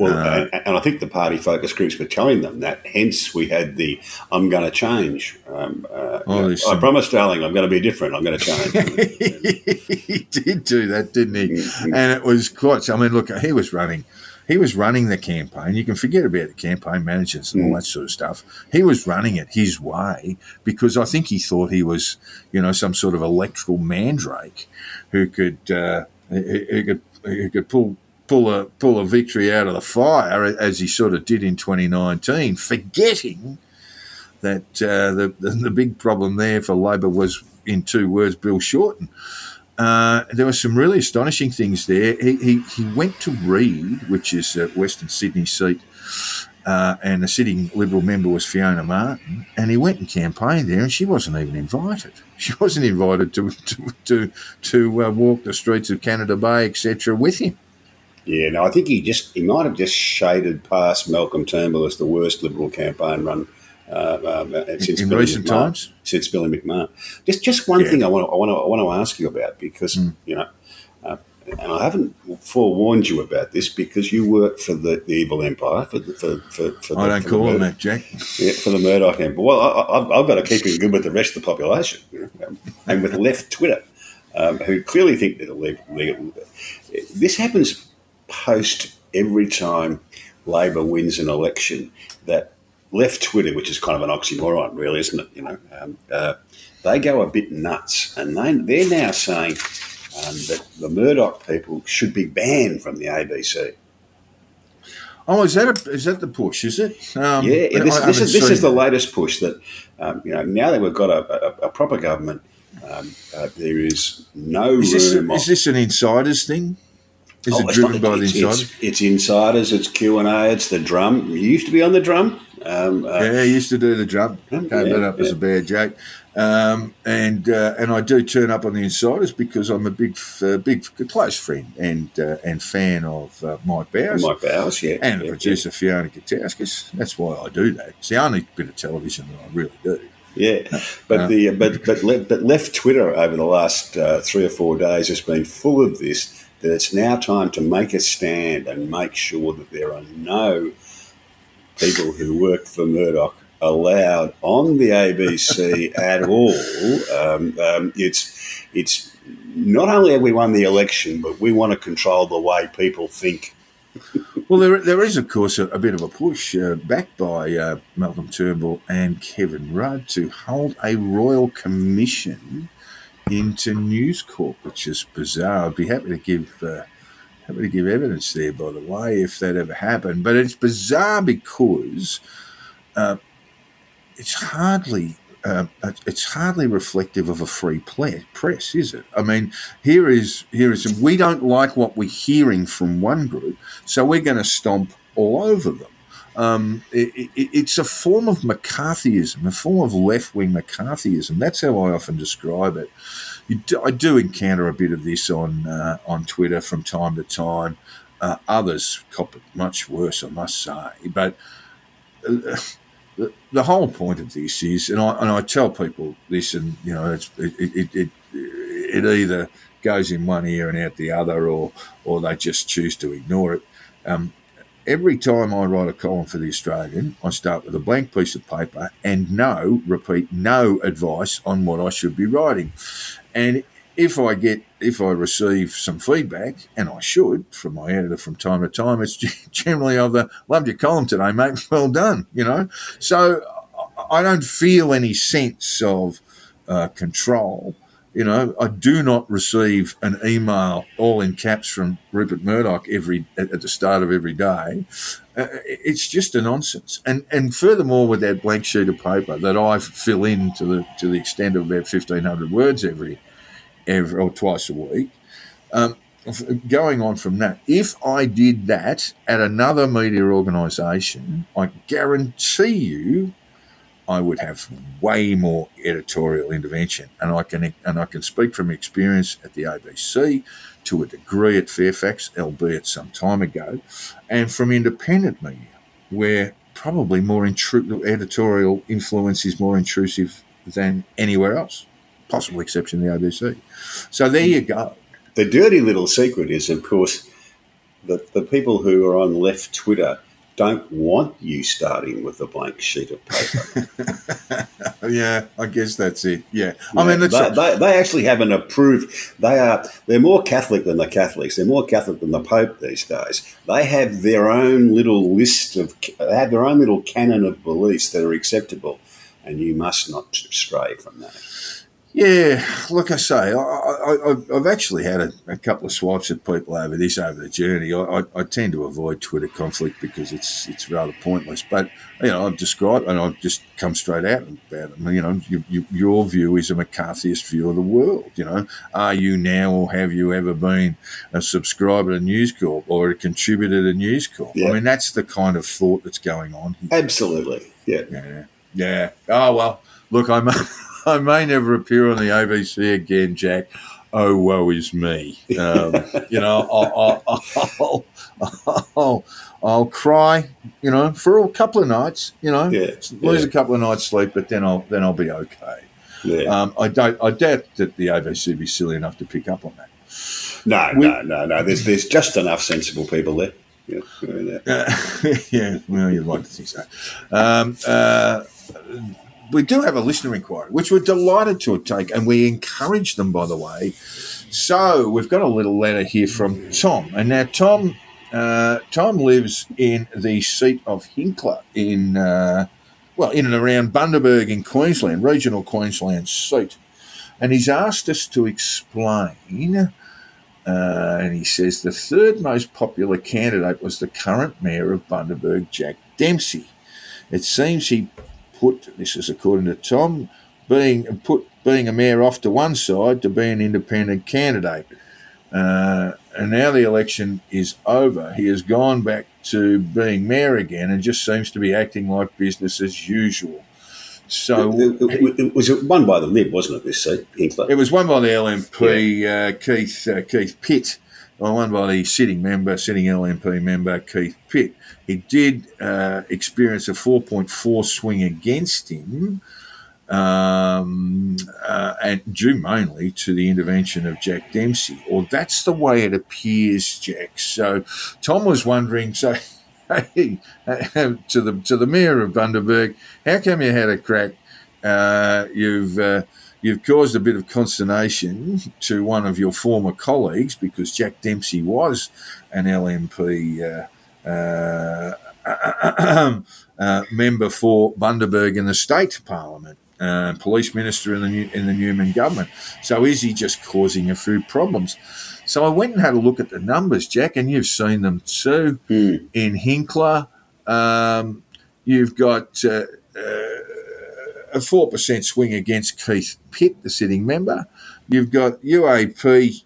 Well, uh, and, and, I think the party focus groups were telling them that. Hence, we had the "I'm going to change." Um, uh, oh, you know, I promise, darling, I'm going to be different. I'm going to change. he did do that, didn't he? Mm-hmm. And it was quite. I mean, look, he was running. He was running the campaign. You can forget about the campaign managers and all mm. that sort of stuff. He was running it his way because I think he thought he was, you know, some sort of electoral mandrake who could uh, who could who could pull pull a pull a victory out of the fire as he sort of did in 2019, forgetting that uh, the, the, the big problem there for Labor was in two words, Bill Shorten. Uh, there were some really astonishing things there. He, he, he went to Reid, which is a Western Sydney seat, uh, and the sitting Liberal member was Fiona Martin, and he went and campaigned there, and she wasn't even invited. She wasn't invited to to to, to uh, walk the streets of Canada Bay, etc., with him. Yeah, no, I think he just he might have just shaded past Malcolm Turnbull as the worst Liberal campaign run uh, um, since in Billy recent McMahon, times. Since Billy McMahon. Just just one yeah. thing I want to I want to I want to ask you about because mm. you know. Uh, and I haven't forewarned you about this because you work for the, the evil empire for the, for, for, for I the, don't call him that, Jack. Yeah, for the Murdoch empire. Well, I, have got to keep him good with the rest of the population, you know, and with left Twitter, um, who clearly think they're legal. This happens post every time Labor wins an election that left Twitter, which is kind of an oxymoron, really, isn't it? You know, um, uh, they go a bit nuts, and they they're now saying um, that the Murdoch people should be banned from the ABC. Oh, is that a, is that the push? Is it? Um, yeah, this, this is this is the latest push that um, you know now that we've got a, a, a proper government, um, uh, there is no is room. This, is this an insiders thing? Is oh, it driven by it's, the insiders? It's, it's, insiders. It's Q and A. It's the drum. You used to be on the drum. Um, uh, yeah, I used to do the drum. Came yeah, that up yeah. as a bad joke. Um, and uh, and I do turn up on the insiders because I'm a big, uh, big, close friend and uh, and fan of uh, Mike Bowers. Mike Bowers, yeah, and yeah, producer Fiona Gutowskis. That's why I do that. It's the only bit of television that I really do. Yeah, but the but but, le- but left Twitter over the last uh, three or four days has been full of this that it's now time to make a stand and make sure that there are no people who work for Murdoch allowed on the ABC at all. Um, um, it's it's not only have we won the election, but we want to control the way people think. well, there, there is, of course, a, a bit of a push uh, backed by uh, Malcolm Turnbull and Kevin Rudd to hold a royal commission into News Corp, which is bizarre. I'd be happy to give uh, happy to give evidence there, by the way, if that ever happened. But it's bizarre because uh, it's hardly uh, it's hardly reflective of a free press, is it? I mean, here is here is we don't like what we're hearing from one group, so we're going to stomp all over them. Um, it, it, it's a form of McCarthyism, a form of left wing McCarthyism. That's how I often describe it. Do, I do encounter a bit of this on uh, on Twitter from time to time. Uh, others cop it much worse, I must say. But uh, the, the whole point of this is, and I, and I tell people this, and you know, it, it, it, it either goes in one ear and out the other, or or they just choose to ignore it. Um, every time I write a column for the Australian, I start with a blank piece of paper and no, repeat, no advice on what I should be writing. And if I get, if I receive some feedback, and I should from my editor from time to time, it's generally of the loved your column today, mate. Well done, you know. So I don't feel any sense of uh, control you know, I do not receive an email all in caps from Rupert Murdoch every at the start of every day. Uh, it's just a nonsense. And and furthermore, with that blank sheet of paper that I fill in to the to the extent of about fifteen hundred words every every or twice a week. Um, going on from that, if I did that at another media organisation, I guarantee you I would have way more editorial intervention, and I can and I can speak from experience at the ABC to a degree at Fairfax, albeit some time ago, and from independent media, where probably more intru- editorial influence is more intrusive than anywhere else, possible exception the ABC. So there you go. The dirty little secret is, of course, that the people who are on left Twitter don't want you starting with a blank sheet of paper. yeah, I guess that's it. Yeah, I mean, they, they, they, actually have an approved. They are they're more Catholic than the Catholics. They're more Catholic than the Pope these days. They have their own little list of. They have their own little canon of beliefs that are acceptable, and you must not stray from that. Yeah, like I say, I, have actually had a, a, couple of swipes at people over this over the journey. I, I, I, tend to avoid Twitter conflict because it's it's rather pointless. But you know, I've described and I've just come straight out about it. You know, you, you, your view is a McCarthyist view of the world. You know, are you now or have you ever been a subscriber to News Corp or a contributor to News Corp? Yeah. I mean, that's the kind of thought that's going on. Here. Absolutely. Yeah. Yeah. Yeah. Oh well. Look, I'm. I may never appear on the ABC again, Jack. Oh, woe is me. Um, you know, I'll, I'll, I'll, I'll, I'll cry, you know, for a couple of nights, you know, yeah, lose yeah. a couple of nights sleep, but then I'll then I'll be okay. Yeah. Um, I don't. I doubt that the ABC would be silly enough to pick up on that. No, we, no, no, no. There's there's just enough sensible people there. Yeah, uh, yeah well, you'd like to think so. Um, uh, we do have a listener inquiry, which we're delighted to take, and we encourage them, by the way. So we've got a little letter here from Tom, and now Tom, uh, Tom lives in the seat of Hinkler in, uh, well, in and around Bundaberg in Queensland, regional Queensland seat, and he's asked us to explain. Uh, and he says the third most popular candidate was the current mayor of Bundaberg, Jack Dempsey. It seems he put, this is according to Tom, being put being a mayor off to one side to be an independent candidate. Uh, and now the election is over. He has gone back to being mayor again and just seems to be acting like business as usual. So it, it, it was won by the Lib, wasn't it? This seat. It was won by the LNP, yeah. uh, Keith uh, Keith Pitt, won by the sitting member, sitting LNP member Keith Pitt. He did uh, experience a 4.4 swing against him, um, uh, and due mainly to the intervention of Jack Dempsey. Or that's the way it appears, Jack. So Tom was wondering, so. Hey, to the to the mayor of Bundaberg, how come you had a crack? Uh, you've uh, you've caused a bit of consternation to one of your former colleagues because Jack Dempsey was an LNP uh, uh, uh, member for Bundaberg in the state parliament. uh, police minister in the new, in the Newman government. So is he just causing a few problems? So I went and had a look at the numbers, Jack, and you've seen them too. In Hinkler, um, you've got uh, uh, a four percent swing against Keith Pitt, the sitting member. You've got UAP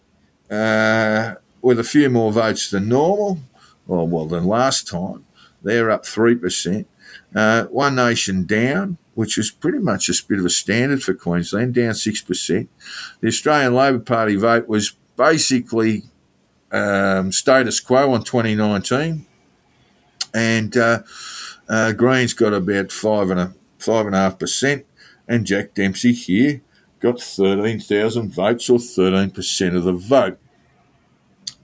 uh, with a few more votes than normal, or well than last time. They're up three percent. Uh, One Nation down, which is pretty much a bit of a standard for Queensland, down six percent. The Australian Labor Party vote was basically um, status quo on 2019, and uh, uh, Green's got about five and a five and a half percent, and Jack Dempsey here got thirteen thousand votes or thirteen percent of the vote.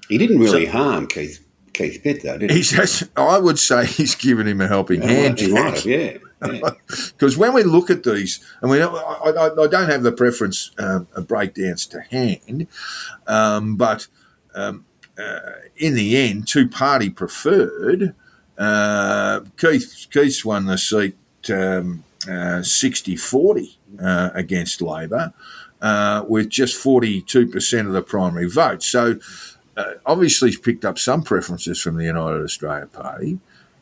He didn't really harm Keith Keith Pitt, though, did he? He's I would say he's given him a helping hand. he might yeah. yeah. Because when we look at these, and we don't, I, I, I don't have the preference um, breakdowns to hand, um, but um, uh, in the end, two party preferred. Uh, Keith Keith's won the seat um, uh, 60-40 uh, against Labor, uh, with just 42% of the primary vote. So uh, obviously he's picked up some preferences from the United Australia Party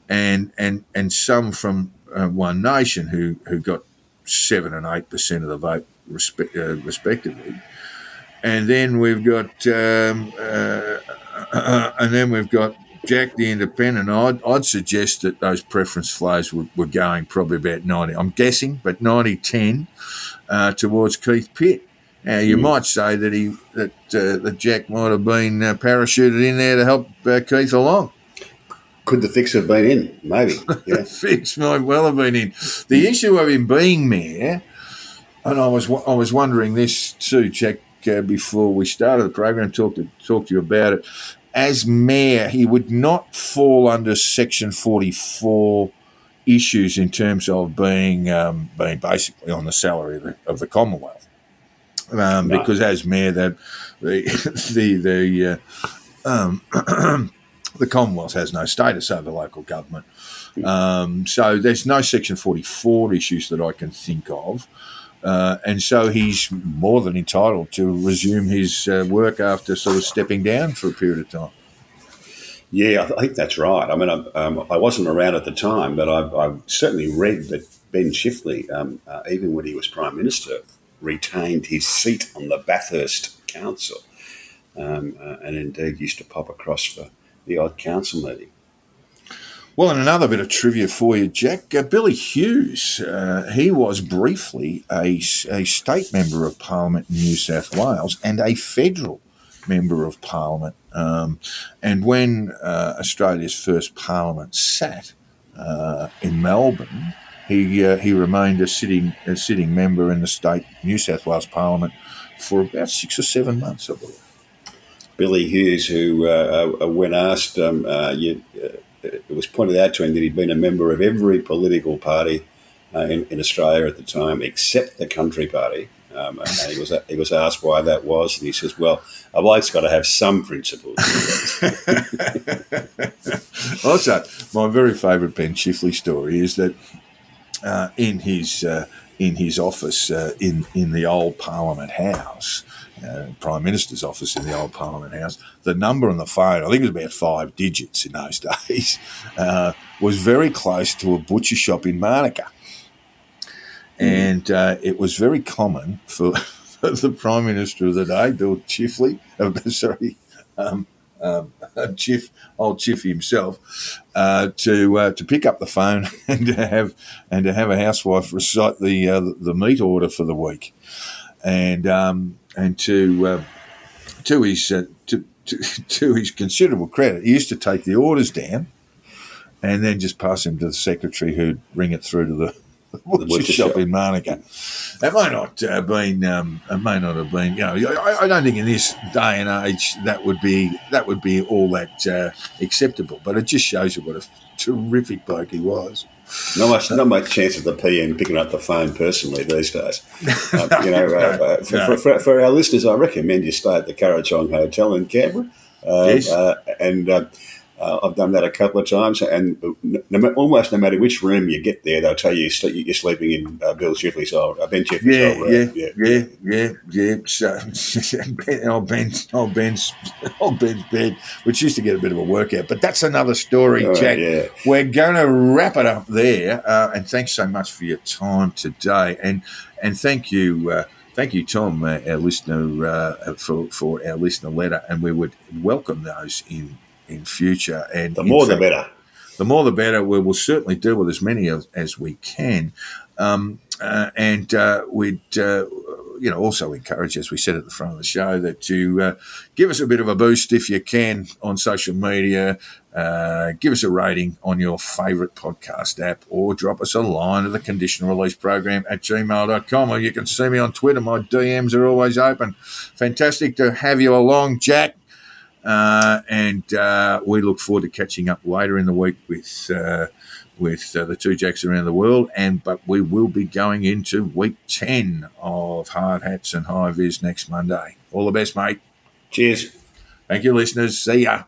and and and some from uh, One Nation who who got seven and eight percent of the vote respe- uh, respectively, and then we've got um, uh, and then we've got Jack the Independent. I'd, I'd suggest that those preference flows were, were going probably about ninety. I'm guessing, but 90-10 uh, towards Keith Pitt. Now you might say that he that uh, that Jack might have been uh, parachuted in there to help uh, Keith along. Could the fix have been in? Maybe. Yeah. Fix might well have been in. The issue of him being mayor, and I was I was wondering this too, Jack, uh, before we started the program. Talk to talk to you about it. As mayor, he would not fall under Section forty four issues in terms of being um, being basically on the salary of the, of the Commonwealth. Um, No. Because as mayor, that the the the uh, um, the Commonwealth has no status over local government. Um, so there's no Section 44 issues that I can think of. Uh, and so he's more than entitled to resume his uh, work after sort of stepping down for a period of time. Yeah, I th- I think that's right. I mean, I, um, I wasn't around at the time, but I've, I've certainly read that Ben Chifley, um, uh, even when he was Prime Minister, retained his seat on the Bathurst Council um, uh, and indeed used to pop across for the odd council meeting. Well, and another bit of trivia for you, Jack. Uh, Billy Hughes, uh, he was briefly a, a state member of Parliament in New South Wales and a federal member of Parliament. Um, and when uh, Australia's first Parliament sat uh, in Melbourne, he uh, he remained a sitting a sitting member in the state New South Wales Parliament for about six or seven months, I believe. Billy Hughes, who, uh, when asked, um, you, it was pointed out to him that he'd been a member of every political party uh, in, in Australia at the time, except the Country Party. Um, and he was he was asked why that was, and he says, "Well, a bloke's got to have some principles." also, my very favourite Ben Chifley story is that uh, in his uh, in his office uh, in in the old Parliament House, uh, Prime Minister's office in the old Parliament House, the number on the phone, I think it was about five digits in those days, uh, was very close to a butcher shop in Manuka, and uh, it was very common for. for The Prime Minister of the day, Bill Chifley, uh, sorry, um, um, old Chiff himself, uh, to uh, to pick up the phone and to have and to have a housewife recite the uh, the meat order for the week, and um, and to uh, to his uh, to, to to his considerable credit, he used to take the orders down, and then just pass them to the secretary who'd ring it through to the. Butcher, butcher shop shop. in Manuka. It may not have been. Um, it may not have been. You know, I, I don't think in this day and age that would be that would be all that uh, acceptable. But it just shows you what a terrific bloke he was. Not much, not much chance of the PM picking up the phone personally these days. Uh, you know, uh, uh, for, no. for, for, for our listeners, I recommend you stay at the Kurrajong Hotel in Canberra. Uh, Yes. uh, and uh, I've done that a couple of times, and no, almost no matter which room you get there, they'll tell you you're sleeping in uh, Bill Chifley's old, uh, Ben Chifley's yeah, old room. Yeah, yeah, yeah, yeah, yeah. So, old Ben's, old Ben's, old Ben's bed, which used to get a bit of a workout. But that's another story, All right, Jack. yeah. We're going to wrap it up there, uh, and thanks so much for your time today, and and thank you. Uh, Thank you, Tom, uh, our listener, uh, for, for our listener letter, and we would welcome those in in future. And The more the better. the more the better. We will certainly deal with as many as, as we can. Um, uh, and uh, we'd, uh, you know, also encourage, as we said at the front of the show, that you uh, give us a bit of a boost if you can on social media. Uh, give us a rating on your favourite podcast app or drop us a line of the conditional release program at gmail.com or you can see me on Twitter. My DMs are always open. Fantastic to have you along, Jack. Uh, and uh, we look forward to catching up later in the week with uh, with uh, the two jacks around the world. And but we will be going into week ten of hard hats and Hi Viz next Monday. All the best, mate. Cheers. Thank you, listeners. See ya.